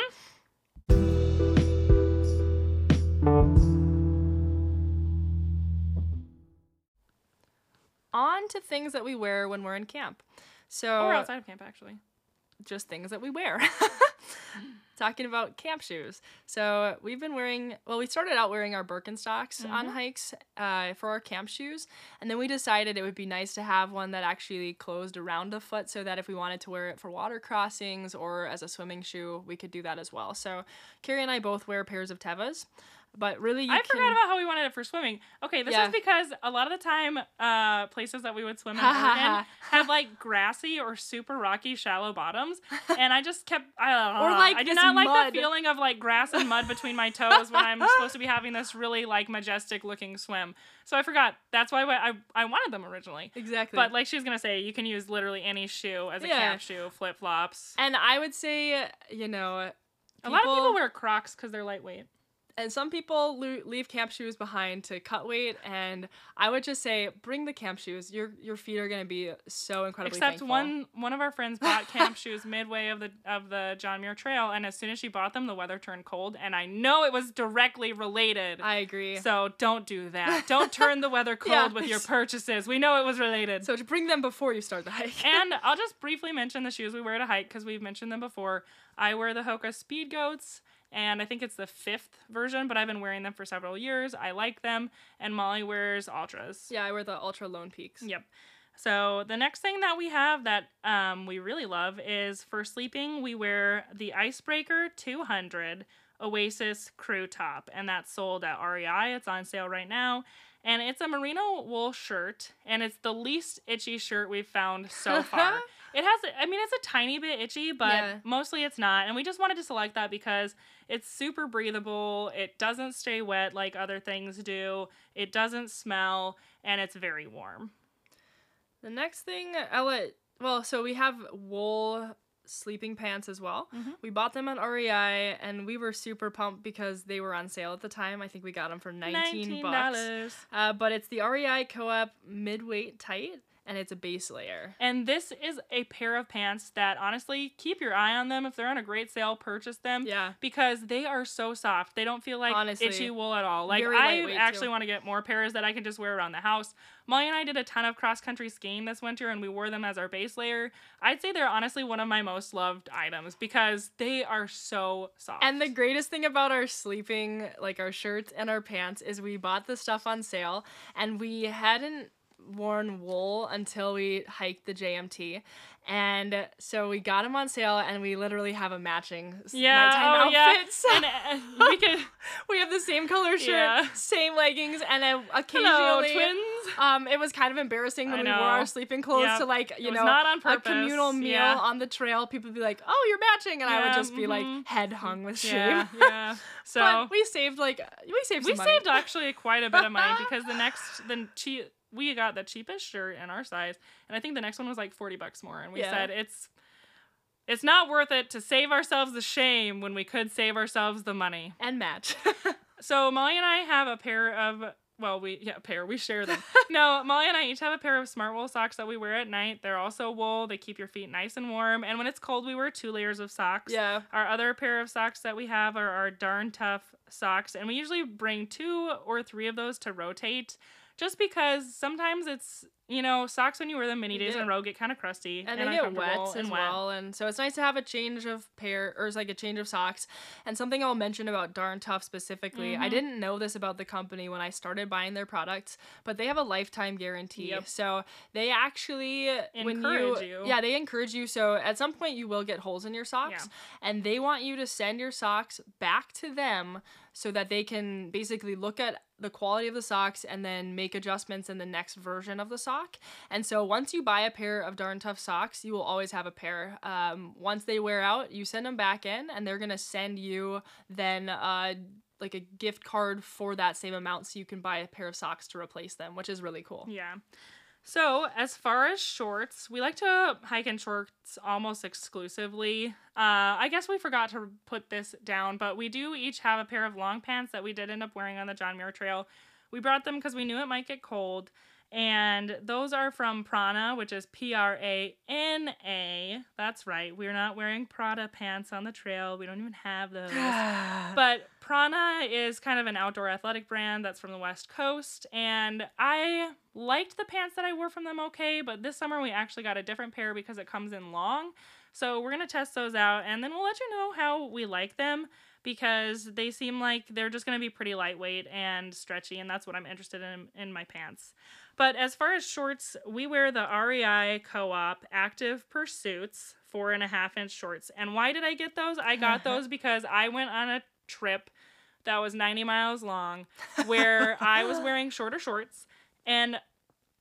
On to things that we wear when we're in camp. So Or outside of camp actually. just things that we wear. Talking about camp shoes. So we've been wearing, well, we started out wearing our Birkenstocks on hikes uh, for our camp shoes. And then we decided it would be nice to have one that actually closed around the foot so that if we wanted to wear it for water crossings or as a swimming shoe, we could do that as well. So Carrie and I both wear pairs of Tevas. But really, you I can, forgot about how we wanted it for swimming. Okay, this Yeah. is because a lot of the time, uh, places that we would swim in Oregon have like grassy or super rocky, shallow bottoms, and I just kept. I don't know. Or, like, I do not like mud. the feeling of like grass and mud between my toes when I'm supposed to be having this really like majestic looking swim. So I forgot. That's why I I wanted them originally. Exactly. But like she was gonna say, you can use literally any shoe as a Yeah. camp shoe, flip flops. and I would say, you know, A lot of people wear Crocs because they're lightweight. And some people lo- leave camp shoes behind to cut weight and i would just say bring the camp shoes your your feet are going to be so incredibly Except thankful. one one of our friends bought camp shoes midway of the of the John Muir Trail, and as soon as she bought them, the weather turned cold, and I know it was directly related. i agree so don't do that. Don't turn the weather cold Yeah. with your purchases. We know it was related. so to bring them before you start the hike and I'll just briefly mention the shoes we wear to hike because we've mentioned them before. I wear the Hoka Speed Goats, and I think it's the fifth version, but I've been wearing them for several years. I like them, and Molly wears Altras. yeah i wear the Altra Lone Peaks Yep. So the next thing that we have that um, we really love is for sleeping, we wear the Icebreaker 200 Oasis Crew Top, and that's sold at REI. It's on sale right now. And it's a merino wool shirt, and it's the least itchy shirt we've found so far. It has, I mean, it's a tiny bit itchy, but Yeah. mostly it's not. And we just wanted to select that because it's super breathable. It doesn't stay wet like other things do. It doesn't smell, and it's very warm. the next thing i'll let well so we have wool sleeping pants as well Mhm. we bought them at rei and we were super pumped because they were on sale at the time i think we got them for 19 bucks $19. uh, but it's the rei co-op mid-weight tight and it's a base layer And this is a pair of pants that honestly keep your eye on them. If they're on a great sale, purchase them. yeah Because they are so soft. They don't feel like Honestly, itchy wool at all. Like I actually too. want to get more pairs that I can just wear around the house. Molly and I did a ton of cross country skiing this winter and we wore them as our base layer. I'd say they're honestly one of my most loved items because they are so soft. And the greatest thing about our sleeping, like our shirts and our pants, is we bought the stuff on sale and we hadn't worn wool until we hiked the JMT. And so we got them on sale and we literally have a matching yeah, nighttime oh, yeah. outfit. So And uh, we could we have the same color shirt, Yeah. same leggings, and uh, Hello, occasionally twins. Um, it was kind of embarrassing when we wore our sleeping clothes Yep. to like you know not on a communal meal Yeah. on the trail. People would be like, "Oh, you're matching," and I would Yeah, just be like mhm. head hung with shame. Yeah, yeah. So but we saved like we saved we money. saved actually quite a bit of money because the next the cheap we got the cheapest shirt in our size, and I think the next one was like forty bucks more, and we Yeah. said it's it's not worth it to save ourselves the shame when we could save ourselves the money. and match. So Molly and I have a pair of well, we yeah, a pair. We share them. no, Molly and I each have a pair of Smartwool socks that we wear at night. They're also wool. They keep your feet nice and warm. And when it's cold, we wear two layers of socks. yeah. Our other pair of socks that we have are our darn tough socks, and we usually bring two or three of those to rotate, just because sometimes it's you know socks when you wear them many days in a row get kind of crusty and they get wet as well and so it's nice to have a change of pair or it's like a change of socks and something i'll mention about darn tough specifically i Mhm. didn't know this about the company when i started buying their products but they have a lifetime guarantee Yep. so they actually when Encourage you, you. yeah they encourage you so at some point you will get holes in your socks and they want you to send your socks back to them so that they can basically look at the quality of the socks and then make adjustments in the next version of the sock. And so once you buy a pair of darn tough socks, you will always have a pair. Um, once they wear out, you send them back in, and they're gonna send you then uh, like a gift card for that same amount, so you can buy a pair of socks to replace them, which is really cool. Yeah. So, as far as shorts, we like to hike in shorts almost exclusively. Uh, I guess we forgot to put this down, but we do each have a pair of long pants that we did end up wearing on the John Muir Trail. We brought them because we knew it might get cold. And those are from Prana, which is P R A N A. That's right. We're not wearing Prada pants on the trail. We don't even have those. But Prana is kind of an outdoor athletic brand that's from the West Coast, and I liked the pants that I wore from them okay, but this summer we actually got a different pair because it comes in long. So we're gonna test those out, and then we'll let you know how we like them because they seem like they're just gonna be pretty lightweight and stretchy, and that's what I'm interested in in my pants. But as far as shorts, we wear the REI Co-op Active Pursuits four and a half inch shorts. And why did I get those? I got those because I went on a trip that was 90 miles long where I was wearing shorter shorts and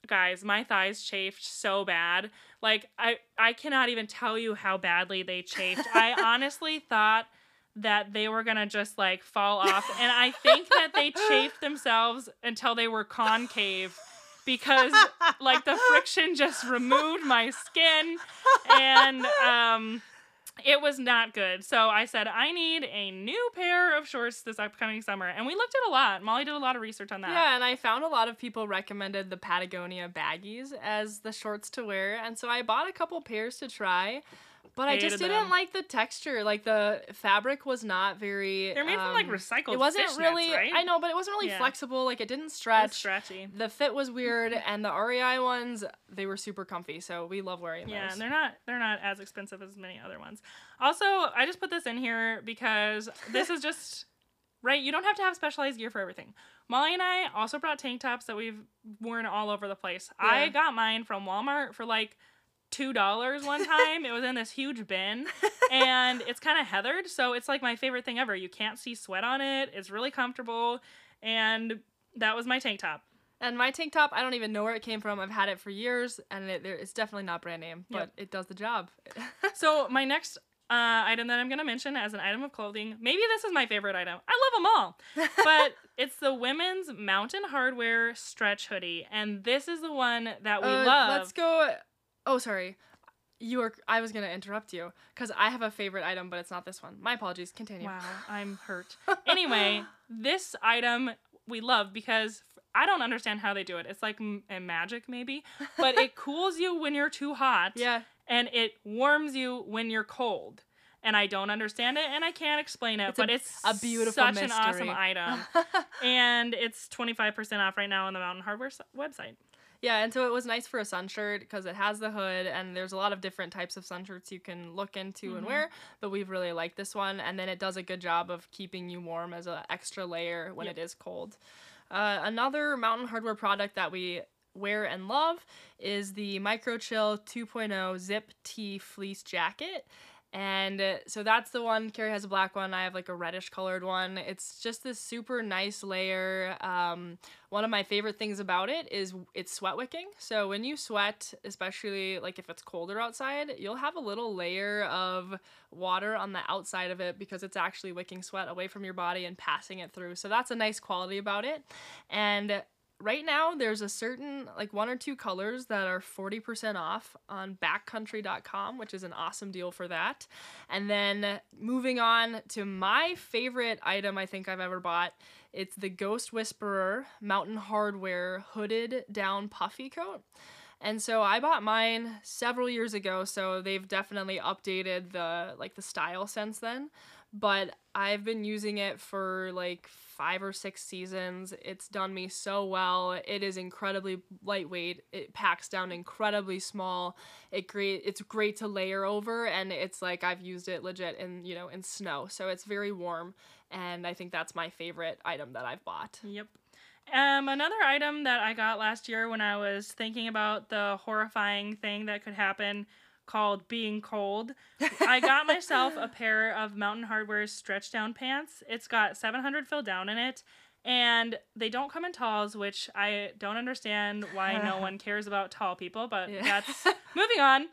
guys, my thighs chafed so bad. Like I I cannot even tell you how badly they chafed. I honestly thought that they were gonna just like fall off, and I think that they chafed themselves until they were concave because like the friction just removed my skin and um it was not good. So I said I need a new pair of shorts this upcoming summer. And we looked at a lot. Molly did a lot of research on that. Yeah, and I found a lot of people recommended the Patagonia baggies as the shorts to wear, and so I bought a couple pairs to try. But I just didn't them. like the texture. Like the fabric was not very. They're made from like um, recycled It wasn't really. right? I know, but it wasn't really Yeah. flexible. Like it didn't stretch. stretchy. The fit was weird, and the REI ones they were super comfy. So we love wearing them. Yeah, those. and they're not they're not as expensive as many other ones. Also, I just put this in here because this is just right. You don't have to have specialized gear for everything. Molly and I also brought tank tops that we've worn all over the place. I got mine from Walmart for like two dollars one time. it was in this huge bin, and it's kind of heathered, so it's like my favorite thing ever. You can't see sweat on it. It's really comfortable, and that was my tank top. And my tank top, I don't even know where it came from. I've had it for years, and it, it's definitely not brand name, but Yep. it does the job. So my next uh, item that I'm gonna mention as an item of clothing, maybe this is my favorite item. I love them all, but it's the women's Mountain Hardwear stretch hoodie, and this is the one that we Uh, love. Let's go. Oh, sorry. You were. I was gonna interrupt you because I have a favorite item, but it's not this one. My apologies. Continue. Wow, I'm hurt. anyway, this item we love because I don't understand how they do it. It's like m- a magic maybe, but it cools you when you're too hot. Yeah. and it warms you when you're cold. And I don't understand it and I can't explain it, It's a- but it's a beautiful such an awesome item. and it's 25% off right now on the Mountain Hardwear website. Yeah, and so it was nice for a sun shirt because it has the hood, and there's a lot of different types of sun shirts you can look into and Mhm. wear. But we've really liked this one, and then it does a good job of keeping you warm as an extra layer when Yep. it is cold. Uh, another Mountain Hardwear product that we wear and love is the Microchill 2.0 Zip T Fleece Jacket. And uh, so that's the one. Carrie has a black one. I have like a reddish colored one. It's just this super nice layer. Um, one of my favorite things about it is it's sweat wicking. So when you sweat, especially like if it's colder outside, you'll have a little layer of water on the outside of it because it's actually wicking sweat away from your body and passing it through. So that's a nice quality about it. And right now there's a certain like one or two colors that are 40% off on backcountry.com which is an awesome deal for that and then moving on to my favorite item i think i've ever bought it's the ghost whisperer Mountain Hardwear hooded down puffy coat and so I bought mine several years ago, so they've definitely updated the like the style since then. But I've been using it for like five or six seasons. It's done me so well. It is incredibly lightweight. It packs down incredibly small. It great it's great to layer over and it's like I've used it legit in, you know, in snow. So it's very warm and I think that's my favorite item that I've bought. Yep. Um, another item that I got last year when I was thinking about the horrifying thing that could happen called being cold. I got myself a pair of Mountain Hardwear stretch down pants. It's got 700 fill down in it. And they don't come in talls, which I don't understand why no one cares about tall people, but Yeah. that's moving on.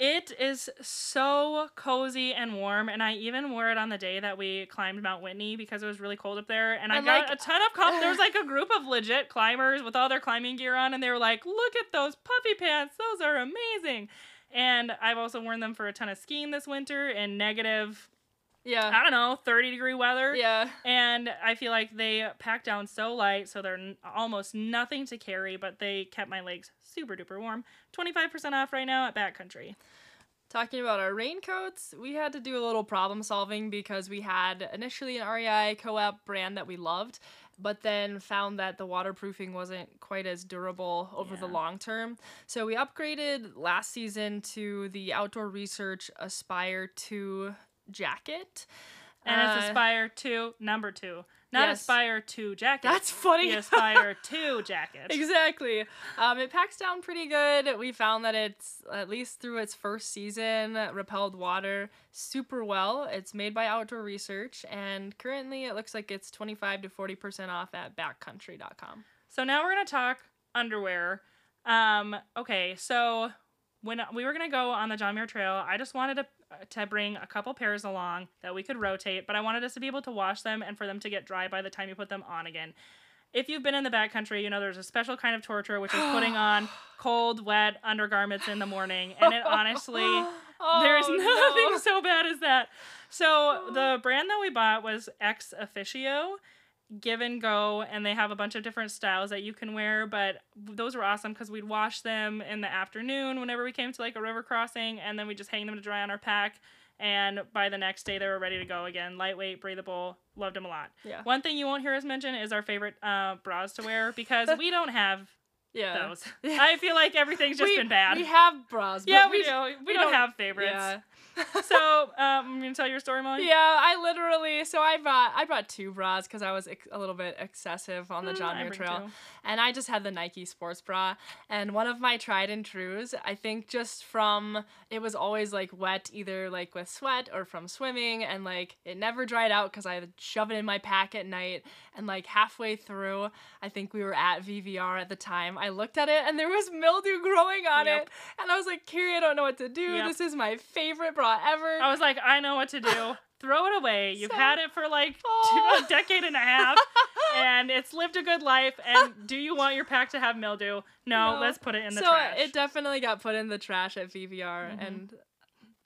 It is so cozy and warm, and I even wore it on the day that we climbed Mount Whitney because it was really cold up there. And I And, got like- a ton of com- there was like a group of legit climbers with all their climbing gear on, and they were like, "Look at those puffy pants! Those are amazing!" And I've also worn them for a ton of skiing this winter in negative, Yeah. I don't know, 30 degree weather. Yeah. And I feel like they pack down so light, so they're n- almost nothing to carry, but they kept my legs super duper warm. 25% off right now at Backcountry. Talking about our raincoats, we had to do a little problem solving because we had initially an REI co-op brand that we loved, but then found that the waterproofing wasn't quite as durable over the long term. So we upgraded last season to the Outdoor Research Aspire 2 jacket. And it's Uh, Aspire 2, number 2. Not yes. Aspire 2 jacket. That's funny. The Aspire 2 jacket. Exactly. Um, it packs down pretty good. We found that it's, at least through its first season, repelled water super well. It's made by Outdoor Research, and currently it looks like it's 25 to 40% off at backcountry.com. So now we're gonna talk underwear. Um, okay, so when we were gonna go on the John Muir Trail, I just wanted to uh, to bring a couple pairs along that we could rotate, but I wanted us to be able to wash them and for them to get dry by the time you put them on again. If you've been in the backcountry, you know there's a special kind of torture, which is putting on cold, wet undergarments in the morning, and it honestly. Oh, there's Oh, nothing no. so bad as that. So the brand that we bought was ExOfficio, Give and Go, and they have a bunch of different styles that you can wear. But those were awesome because we'd wash them in the afternoon whenever we came to like a river crossing, and then we just hang them to dry on our pack. And by the next day, they were ready to go again. Lightweight, breathable. Loved them a lot. Yeah. One thing you won't hear us mention is our favorite uh, bras to wear because we don't have Yeah. those. I feel like everything's just we, been bad. We have bras. yeah, but we, do. We, don't, don't- have favorites. Yeah. So, um, I'm gonna tell your story, Molly. Yeah, I literally so I brought I brought two bras because I was ex- a little bit excessive on the Mm, John Muir Trail, two. and I just had the Nike sports bra. And one of my tried and trues, I think, just from it was always like wet, either like with sweat or from swimming, and like it never dried out because I would shove it in my pack at night. And like halfway through, I think we were at VVR at the time. I looked at it and there was mildew growing on Yep. it, and I was like, Carrie, I don't know what to do. Yep. This is my favorite bra ever. I was like, I know what to do. Throw it away. You've So- had it for like two, a decade and a half, and it's lived a good life. And do you want your pack to have mildew? No, No. let's put it in the so trash. So it definitely got put in the trash at VVR Mhm. and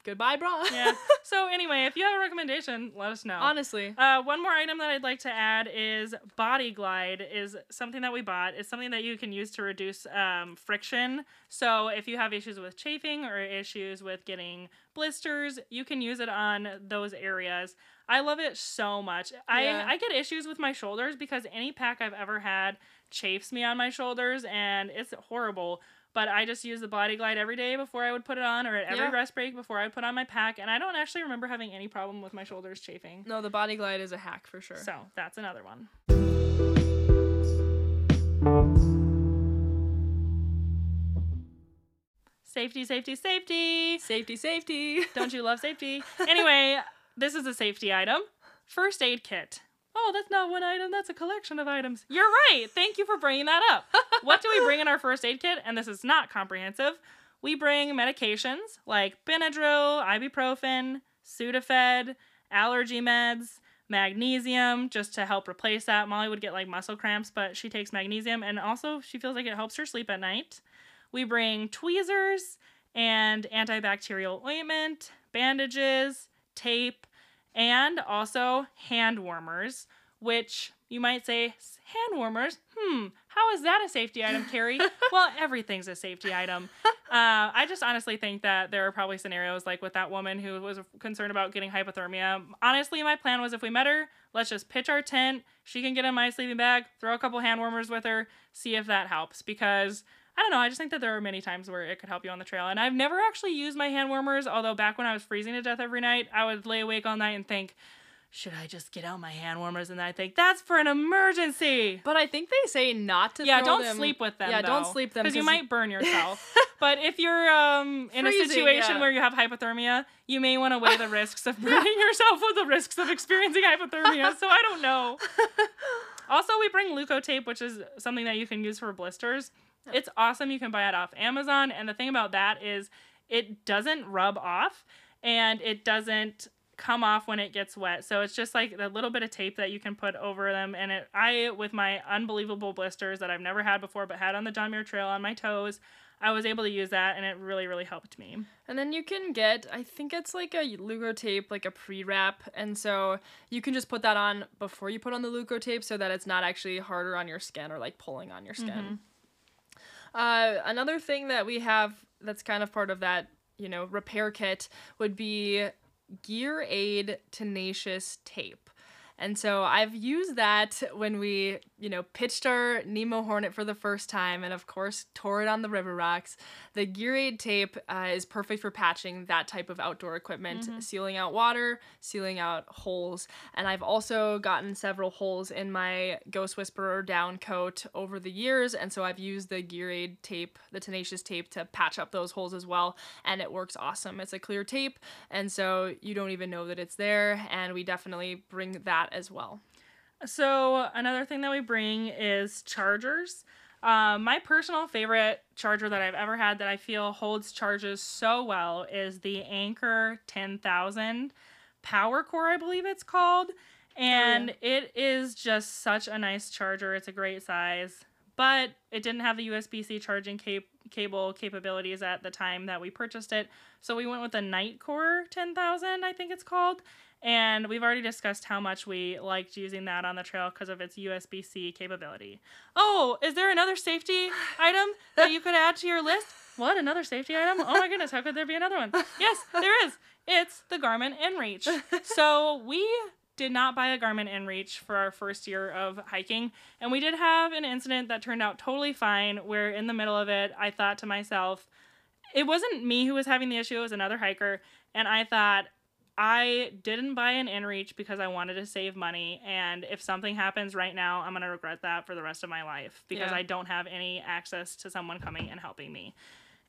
goodbye bra. yeah. So anyway, if you have a recommendation, let us know. Honestly. Uh, one more item that I'd like to add is Body Glide is something that we bought. It's something that you can use to reduce um, friction. So if you have issues with chafing or issues with getting blisters, you can use it on those areas. I love it so much. Yeah. I, I get issues with my shoulders because any pack I've ever had chafes me on my shoulders and it's horrible. But I just use the Body Glide every day before I would put it on, or at every Yeah. rest break before I put on my pack, and I don't actually remember having any problem with my shoulders chafing. No, the body glide is a hack for sure. So that's another one. Safety, safety, safety. Safety, safety. Don't you love safety? Anyway, this is a safety item. First aid kit. Oh, that's not one item, that's a collection of items. You're right. Thank you for bringing that up. what do we bring in our first aid kit? And this is not comprehensive. We bring medications like Benadryl, ibuprofen, Sudafed, allergy meds, magnesium just to help replace that. Molly would get like muscle cramps, but she takes magnesium and also she feels like it helps her sleep at night. We bring tweezers and antibacterial ointment, bandages, tape, and also hand warmers, which you might say, hand warmers? Hmm, how is that a safety item, Carrie? well, everything's a safety item. Uh, I just honestly think that there are probably scenarios like with that woman who was concerned about getting hypothermia. Honestly, my plan was if we met her, let's just pitch our tent. She can get in my sleeping bag, throw a couple hand warmers with her, see if that helps. Because I don't know, I just think that there are many times where it could help you on the trail. And I've never actually used my hand warmers, although back when I was freezing to death every night, I would lay awake all night and think, should I just get out my hand warmers? And I think that's for an emergency. But I think they say not to. Yeah, don't them- sleep with them. Yeah, don't sleep them because you might burn yourself. but if you're um in a situation yeah. where you have hypothermia, you may want to weigh the risks of burning yourself with the risks of experiencing hypothermia. So I don't know. Also, we bring Leukotape, which is something that you can use for blisters. It's awesome. You can buy it off Amazon. And the thing about that is it doesn't rub off and it doesn't come off when it gets wet. So it's just like a little bit of tape that you can put over them. And it, I, with my unbelievable blisters that I've never had before but had on the John Muir Trail on my toes, I was able to use that and it really, really helped me. And then you can get, I think it's like a Leukotape, like a pre wrap. And so you can just put that on before you put on the Leukotape so that it's not actually harder on your skin or like pulling on your skin. Mm-hmm. Uh, another thing that we have that's kind of part of that, you know, repair kit would be Gear Aid Tenacious Tape. And so I've used that when we, you know, pitched our Nemo Hornet for the first time and, of course, tore it on the river rocks. The Gear Aid tape uh, is perfect for patching that type of outdoor equipment, sealing out water, sealing out holes. And I've also gotten several holes in my Ghost Whisperer down coat over the years. And so I've used the Gear Aid tape, the Tenacious tape, to patch up those holes as well. And it works awesome. It's a clear tape. And so you don't even know that it's there. And we definitely bring that as well. So another thing that we bring is chargers. Um, my personal favorite charger that I've ever had that I feel holds charges so well is the Anker 10,000 Power Core, I believe it's called. And it is just such a nice charger. It's a great size, but it didn't have the USB C charging cap- cable capabilities at the time that we purchased it. So we went with the Nitecore 10,000, I think it's called. And we've already discussed how much we liked using that on the trail because of its USB C capability. Oh, is there another safety item that you could add to your list? What? Another safety item? Oh my goodness, how could there be another one? Yes, there is. It's the Garmin InReach. So we did not buy a Garmin InReach for our first year of hiking, and we did have an incident that turned out totally fine. Where in the middle of it, I thought to myself, it wasn't me who was having the issue, it was another hiker, and I thought, I didn't buy an InReach because I wanted to save money, and if something happens right now, I'm gonna regret that for the rest of my life because Yeah. I don't have any access to someone coming and helping me.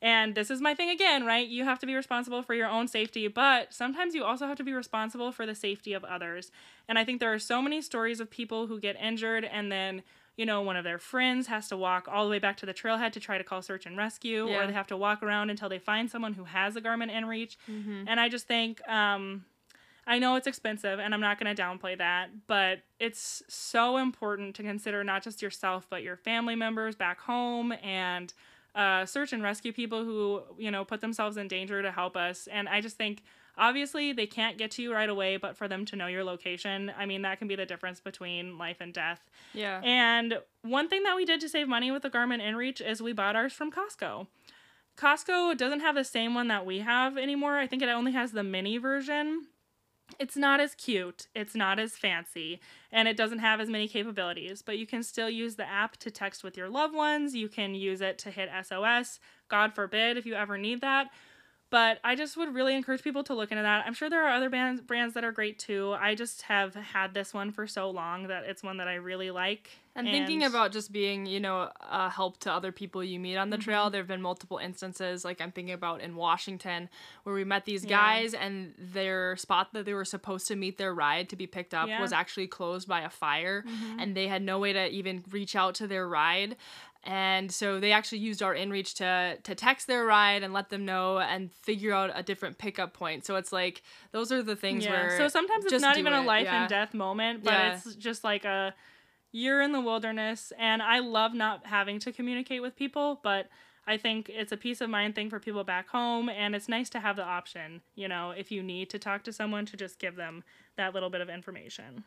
And this is my thing again, right? You have to be responsible for your own safety, but sometimes you also have to be responsible for the safety of others. And I think there are so many stories of people who get injured and then, you know, one of their friends has to walk all the way back to the trailhead to try to call search and rescue, or they have to walk around until they find someone who has a Garmin InReach. And I just think, um, I know it's expensive and I'm not going to downplay that, but it's so important to consider not just yourself, but your family members back home and uh, search and rescue people who, you know, put themselves in danger to help us. And I just think, obviously, they can't get to you right away, but for them to know your location, I mean, that can be the difference between life and death. Yeah. And one thing that we did to save money with the Garmin InReach is we bought ours from Costco. Costco doesn't have the same one that we have anymore. I think it only has the mini version. It's not as cute, it's not as fancy, and it doesn't have as many capabilities, but you can still use the app to text with your loved ones. You can use it to hit SOS, God forbid, if you ever need that. But I just would really encourage people to look into that. I'm sure there are other brands brands that are great too. I just have had this one for so long that it's one that I really like. And, thinking about just being, you know, a help to other people you meet on the trail, Mm-hmm. there have been multiple instances, like I'm thinking about in Washington, where we met these Yeah. guys and their spot that they were supposed to meet their ride to be picked up Yeah. Mm-hmm. was actually closed by a fire, and they had no way to even reach out to their ride. And so they actually used our inReach to to text their ride and let them know and figure out a different pickup point. So it's like those are the things yeah. where So sometimes it's not even a life yeah. and death moment, but Yeah. it's just like a you're in the wilderness and I love not having to communicate with people, but I think it's a peace of mind thing for people back home and it's nice to have the option, you know, if you need to talk to someone to just give them that little bit of information.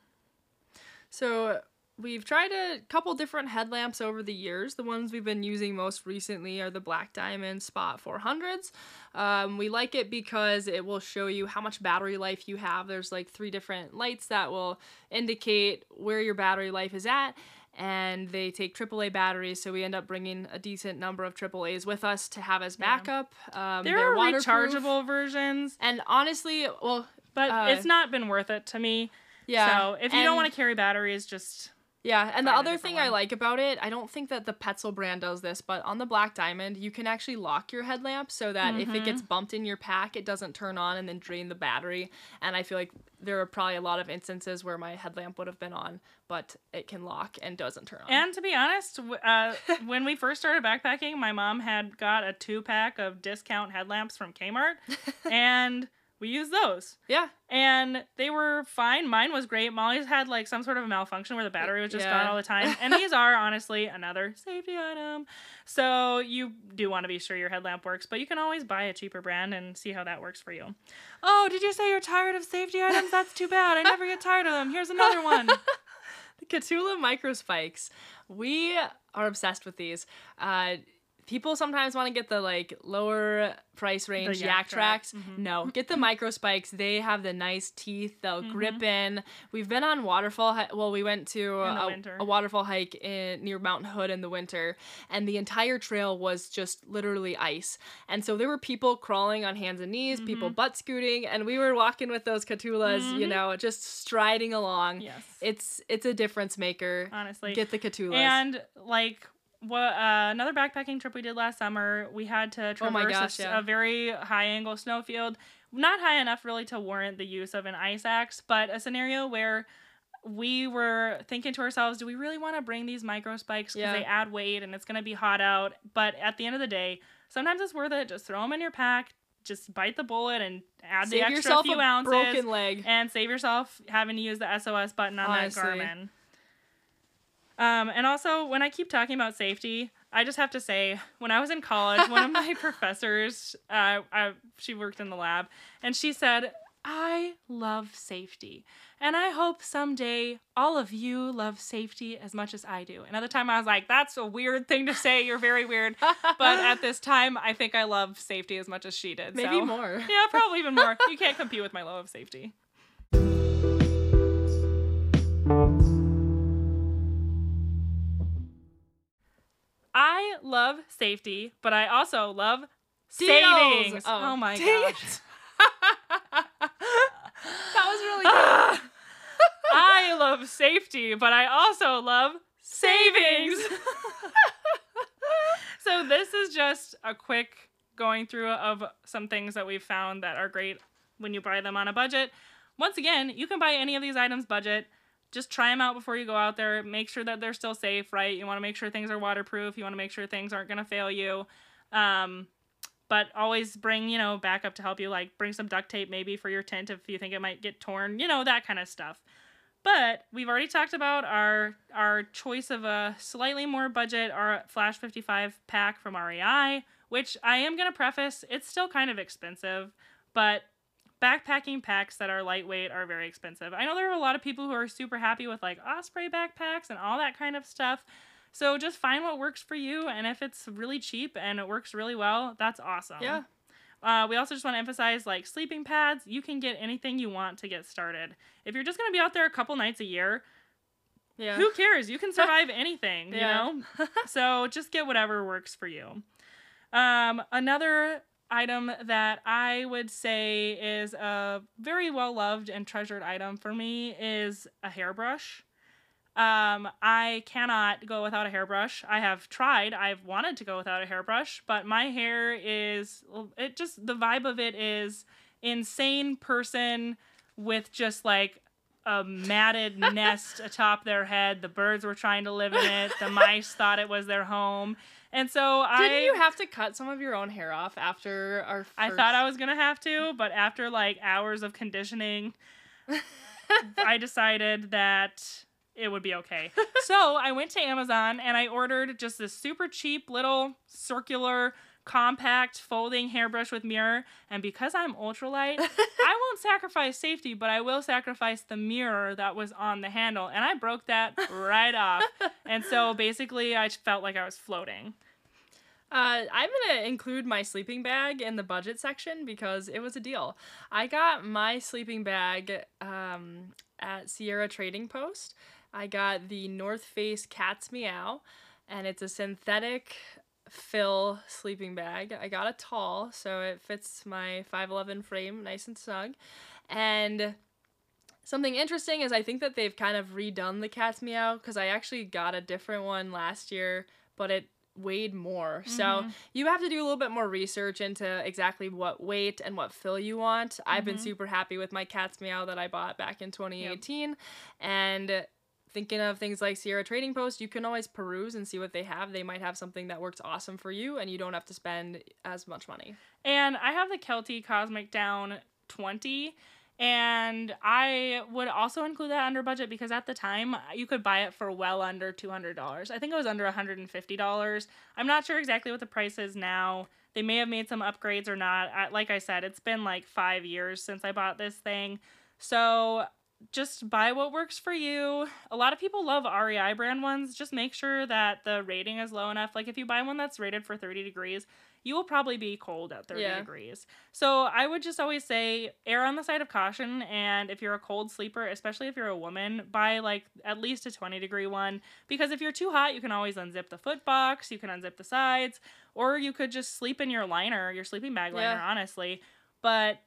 So we've tried a couple different headlamps over the years. The ones we've been using most recently are the Black Diamond Spot 400s. Um, we like it because it will show you how much battery life you have. There's like three different lights that will indicate where your battery life is at. And they take AAA batteries, so we end up bringing a decent number of AAAs with us to have as backup. Um, There they're are rechargeable versions, And honestly, well, but Uh, it's not been worth it to me. yeah. So if you don't want to carry batteries, just Yeah, and the other thing I like about it, I don't think that the Petzl brand does this, but on the Black Diamond, you can actually lock your headlamp so that if Mm-hmm. it gets bumped in your pack, it doesn't turn on and then drain the battery. And I feel like there are probably a lot of instances where my headlamp would have been on, but it can lock and doesn't turn on. And to be honest, uh, when we first started backpacking, my mom had got a two pack of discount headlamps from Kmart, and we used those. yeah, And they were fine. Mine was great. Molly's had like some sort of a malfunction where the battery was just Yeah. gone all the time. And these are honestly another safety item. So you do want to be sure your headlamp works, but you can always buy a cheaper brand and see how that works for you. Oh, did you say you're tired of safety items? That's too bad. I never get tired of them. Here's another one. the Kahtoola micro spikes. We are obsessed with these. Uh, people sometimes want to get the like lower price range Yak yak, Track. tracks. Mm-hmm. No, get the micro spikes. They have the nice teeth. They'll mm-hmm. grip in. We've been on waterfall. Hi- well, we went to a, a waterfall hike in near Mountain Hood in the winter, and the entire trail was just literally ice. And so there were people crawling on hands and knees, people mm-hmm. butt scooting, and we were walking with those Kahtoolas. You know, just striding along. Yes. It's it's a difference maker. Honestly. Get the Kahtoolas. And like what uh, another backpacking trip we did last summer, we had to traverse Oh my a gosh, s- yeah. a, very high angle snowfield, not high enough really to warrant the use of an ice axe, but a scenario where we were thinking to ourselves, do we really want to bring these micro spikes because Yeah. they add weight and it's going to be hot out? But at the end of the day, sometimes it's worth it. Just throw them in your pack. Just bite the bullet and add the extra few a ounces broken leg. and save yourself having to use the SOS button on Honestly. that Garmin. Um, and also, when I keep talking about safety, I just have to say, when I was in college, one of my professors, uh, I, she worked in the lab, and she said, I love safety. And I hope someday all of you love safety as much as I do. And at the time, I was like, that's a weird thing to say. You're very weird. But at this time, I think I love safety as much as she did. Maybe so- more. Yeah, probably even more. You can't compete with my love of safety. I love safety, but I also love Deals. savings. Oh, Oh, my gosh. That was really good. I love safety, but I also love savings. so this is just a quick going through of some things that we've found that are great when you buy them on a budget. Once again, you can buy any of these items budget. Just try them out before you go out there. Make sure that they're still safe, right? You want to make sure things are waterproof. You want to make sure things aren't going to fail you. Um, but always bring, you know, backup to help you. Like bring some duct tape maybe for your tent if you think it might get torn, you know, that kind of stuff. But we've already talked about our our choice of a slightly more budget our Flash 55 pack from REI, which I am going to preface, it's still kind of expensive, but backpacking packs that are lightweight are very expensive. I know there are a lot of people who are super happy with like Osprey backpacks and all that kind of stuff. So just find what works for you and if it's really cheap and it works really well, that's awesome. Yeah. Uh, we also just want to emphasize like sleeping pads. You can get anything you want to get started. If you're just going to be out there a couple nights a year, Yeah. who cares? You can survive anything, Yeah. you know? so just get whatever works for you. Um, another item that I would say is a very well loved and treasured item for me is a hairbrush. Um, I cannot go without a hairbrush. I have tried. I've wanted to go without a hairbrush, but my hair is it just the vibe of it is insane person with just like a matted nest atop their head. The birds were trying to live in it. The mice thought it was their home. And so Didn't I you have to cut some of your own hair off after our first... I thought I was gonna have to, but after like hours of conditioning, I decided that it would be okay. so I went to Amazon and I ordered just this super cheap little circular compact folding hairbrush with mirror and because i'm ultralight i won't sacrifice safety but i will sacrifice the mirror that was on the handle and i broke that right off and so basically i felt like i was floating Uh, I'm gonna include my sleeping bag in the budget section because it was a deal. I got my sleeping bag um, at Sierra Trading Post. I got the North Face Cat's Meow, and it's a synthetic fill sleeping bag. I got a tall, so it fits my 5'11 frame nice and snug. And something interesting is I think that they've kind of redone the Cat's Meow because I actually got a different one last year, but it weighed more. So mm-hmm. you have to do a little bit more research into exactly what weight and what fill you want. I've been mm-hmm. super happy with my Cat's Meow that I bought back in 2018. And thinking of things like Sierra Trading Post, you can always peruse and see what they have. They might have something that works awesome for you and you don't have to spend as much money. And I have the Kelty Cosmic Down 20. And I would also include that under budget because at the time you could buy it for well under $200. I think it was under $150. I'm not sure exactly what the price is now. They may have made some upgrades or not. Like I said, it's been like five years since I bought this thing. So just buy what works for you. A lot of people love REI brand ones. Just make sure that the rating is low enough. Like if you buy one that's rated for 30 degrees, you will probably be cold at 30 Yeah. degrees. So I would just always say err on the side of caution. And if you're a cold sleeper, especially if you're a woman, buy like at least a 20 degree one. Because if you're too hot, you can always unzip the foot box, you can unzip the sides, or you could just sleep in your liner, your sleeping bag liner, Yeah. honestly. But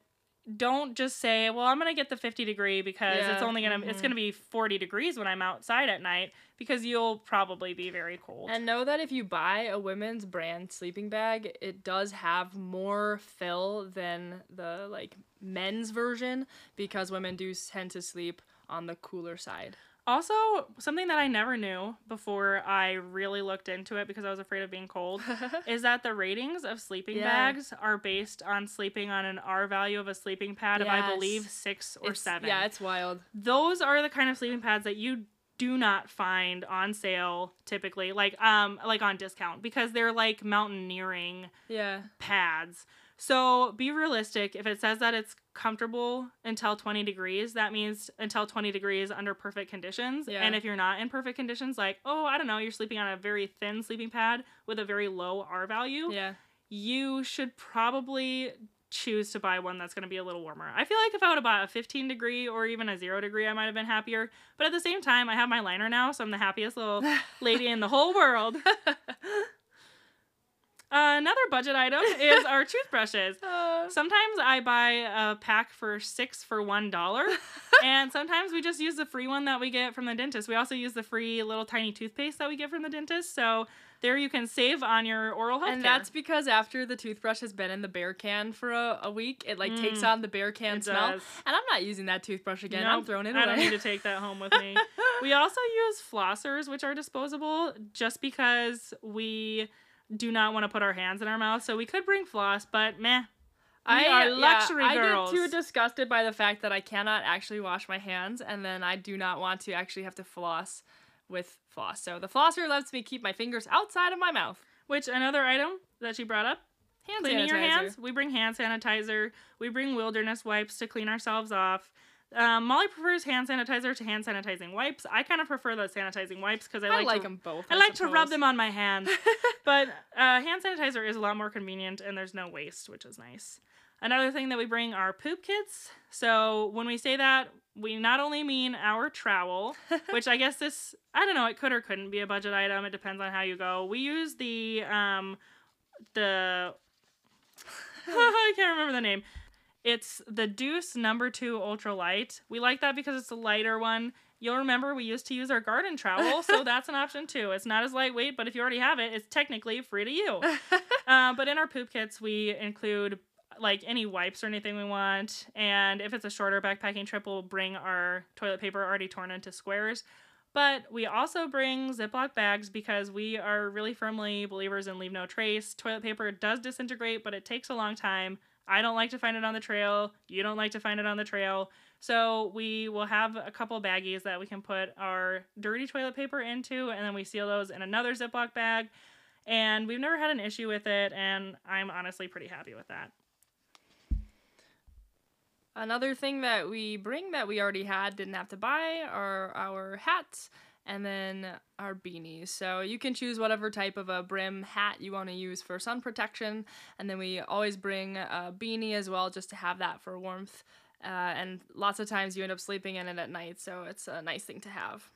don't just say, "Well, I'm gonna get the 50 degree because it's only gonna it's mhm. gonna be 40 degrees when I'm outside at night because you'll probably be very cold." And know that if you buy a women's brand sleeping bag, it does have more fill than the like men's version because women do tend to sleep on the cooler side. Also, something that I never knew before I really looked into it because I was afraid of being cold is that the ratings of sleeping Yeah. bags are based on sleeping on an R value of a sleeping pad of I believe six or It's- seven. Yeah, it's wild. those are the kind of sleeping pads that you do not find on sale typically like um like on discount because they're like mountaineering Yeah. pads so be realistic if it says that it's comfortable until 20 degrees that means until 20 degrees under perfect conditions Yeah. and if you're not in perfect conditions like oh i don't know you're sleeping on a very thin sleeping pad with a very low r value Yeah. you should probably choose to buy one that's going to be a little warmer. I feel like if I would have bought a 15 degree or even a 0 degree, I might have been happier. But at the same time, I have my liner now, so I'm the happiest little lady in the whole world. Uh, another budget item is our toothbrushes. Uh, Sometimes I buy a pack for six for one dollar, and sometimes we just use the free one that we get from the dentist. We also use the free little tiny toothpaste that we get from the dentist. So there you can save on your oral health and care. that's because after the toothbrush has been in the bear can for a, a week, it like takes Mm. on the bear can smell. does. And I'm not using that toothbrush again. I'm throwing it away. I don't need to take that home with me. we also use flossers, which are disposable, just because we do not want to put our hands in our mouth. So we could bring floss, but meh. We are luxury I girls. get too disgusted by the fact that I cannot actually wash my hands, and then I do not want to actually have to floss with floss. So the flosser lets me keep my fingers outside of my mouth. Which another item that she brought up Hand cleaning your hands. We bring hand sanitizer. We bring wilderness wipes to clean ourselves off. Um, Molly prefers hand sanitizer to hand sanitizing wipes. I kind of prefer the sanitizing wipes because I, I like, like to, them both. I like to rub them on my hands. but uh, hand sanitizer is a lot more convenient and there's no waste, which is nice. Another thing that we bring are poop kits. So when we say that, we not only mean our trowel, which I guess this I don't know, it could or couldn't be a budget item. It depends on how you go. We use the um the I can't remember the name. It's the Deuce number two ultra light. We like that because it's a lighter one You'll remember we used to use our garden trowel, so that's an option too. It's not as lightweight, but if you already have it, it's technically free to you. uh, but in our poop kits, we include like any wipes or anything we want. And if it's a shorter backpacking trip, we'll bring our toilet paper already torn into squares. But we also bring Ziploc bags because we are really firmly believers in leave no trace. Toilet paper does disintegrate, but it takes a long time. I don't like to find it on the trail. You don't like to find it on the trail. So we will have a couple baggies that we can put our dirty toilet paper into, and then we seal those in another Ziploc bag. And we've never had an issue with it, and I'm honestly pretty happy with that. Another thing that we bring that we already had, didn't have to buy, are our hats and then our beanies. So you can choose whatever type of a brim hat you want to use for sun protection. And then we always bring a beanie as well just to have that for warmth. Uh, and lots of times you end up sleeping in it at night, so it's a nice thing to have.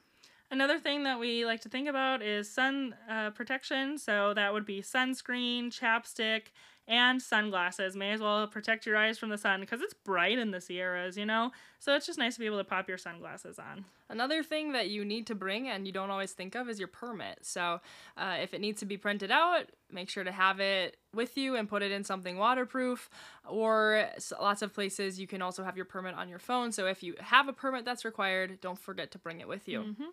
Another thing that we like to think about is sun uh, protection. So that would be sunscreen, chapstick, and sunglasses. May as well protect your eyes from the sun because it's bright in the Sierras, you know? So it's just nice to be able to pop your sunglasses on. Another thing that you need to bring and you don't always think of is your permit. So uh, if it needs to be printed out, make sure to have it with you and put it in something waterproof. Or lots of places you can also have your permit on your phone. So if you have a permit that's required, don't forget to bring it with you. Mm-hmm.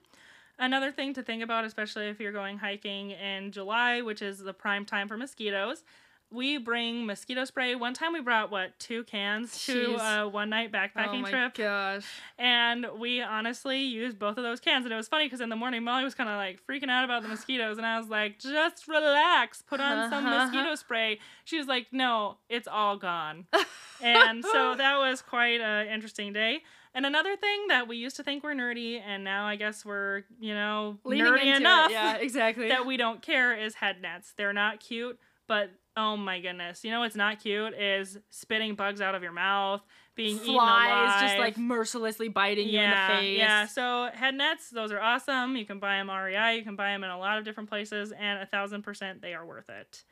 Another thing to think about, especially if you're going hiking in July, which is the prime time for mosquitoes, we bring mosquito spray. One time we brought what two cans to a uh, one night backpacking trip. oh my trip, gosh! and we honestly used both of those cans. And it was funny because in the morning Molly was kind of like freaking out about the mosquitoes, and I was like, "Just relax, put on some mosquito spray." She was like, "No, it's all gone," and so that was quite an interesting day. And another thing that we used to think were nerdy, and now I guess we're, you know, Leaning nerdy into it. enough Yeah, exactly. that we don't care is head nets. They're not cute, but oh my goodness. You know what's not cute is spitting bugs out of your mouth, being eaten alive. Flies just like mercilessly biting you in the face. Yeah, so head nets, those are awesome. You can buy them REI, you can buy them in a lot of different places, and a thousand percent they are worth it.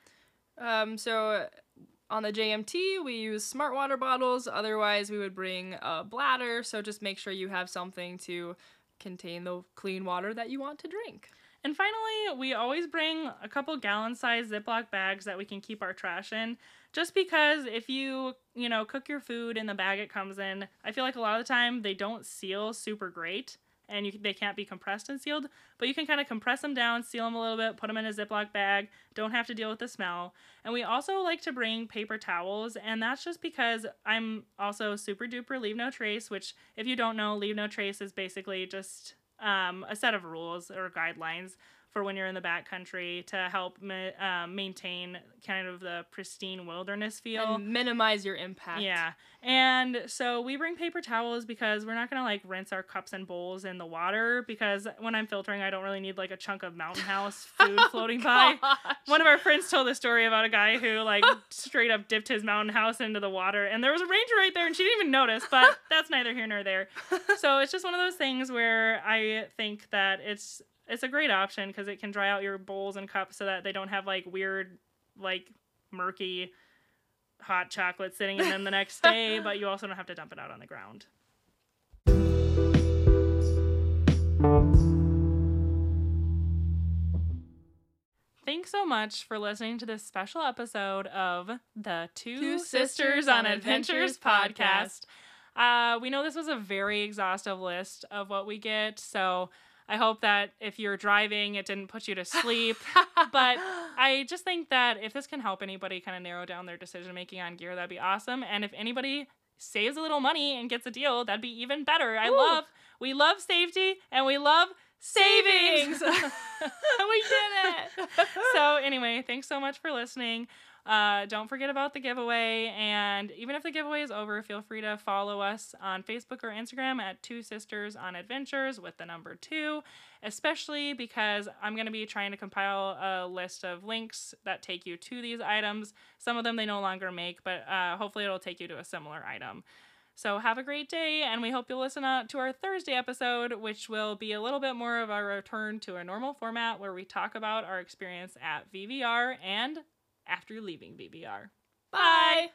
Um, so on the JMT, we use smart water bottles. Otherwise, we would bring a bladder. So just make sure you have something to contain the clean water that you want to drink. And finally, we always bring a couple gallon size Ziploc bags that we can keep our trash in. Just because if you, you know, cook your food in the bag it comes in, I feel like a lot of the time they don't seal super great and you, they can't be compressed and sealed. But you can kind of compress them down, seal them a little bit, put them in a Ziploc bag, don't have to deal with the smell. And we also like to bring paper towels, and that's just because I'm also super duper leave no trace, which, if you don't know, leave no trace is basically just um, a set of rules or guidelines for when you're in the backcountry to help ma- uh, maintain kind of the pristine wilderness feel. And minimize your impact. Yeah. And so we bring paper towels because we're not going to like rinse our cups and bowls in the water because when I'm filtering, I don't really need like a chunk of mountain house food floating by. One of our friends told a story about a guy who like straight up dipped his mountain house into the water and there was a ranger right there and she didn't even notice, but that's neither here nor there. So it's just one of those things where I think that it's it's a great option because it can dry out your bowls and cups so that they don't have like weird like murky hot chocolate sitting in them the next day, but you also don't have to dump it out on the ground. Thanks so much for listening to this special episode of the Two, Two Sisters, Sisters on Adventures Adventures podcast. Uh, we know this was a very exhaustive list of what we get, so I hope that if you're driving, it didn't put you to sleep. but I just think that if this can help anybody kind of narrow down their decision making on gear, that'd be awesome. And if anybody saves a little money and gets a deal, that'd be even better. I Woo. love, we love safety and we love savings. we did it. so anyway, thanks so much for listening. Uh, don't forget about the giveaway, and even if the giveaway is over, feel free to follow us on Facebook or Instagram at Two Sisters on Adventures with the number two. Especially because I'm going to be trying to compile a list of links that take you to these items. Some of them they no longer make, but uh, hopefully it'll take you to a similar item. So have a great day, and we hope you'll listen to our Thursday episode, which will be a little bit more of a return to a normal format where we talk about our experience at VVR and after leaving VVR. Bye.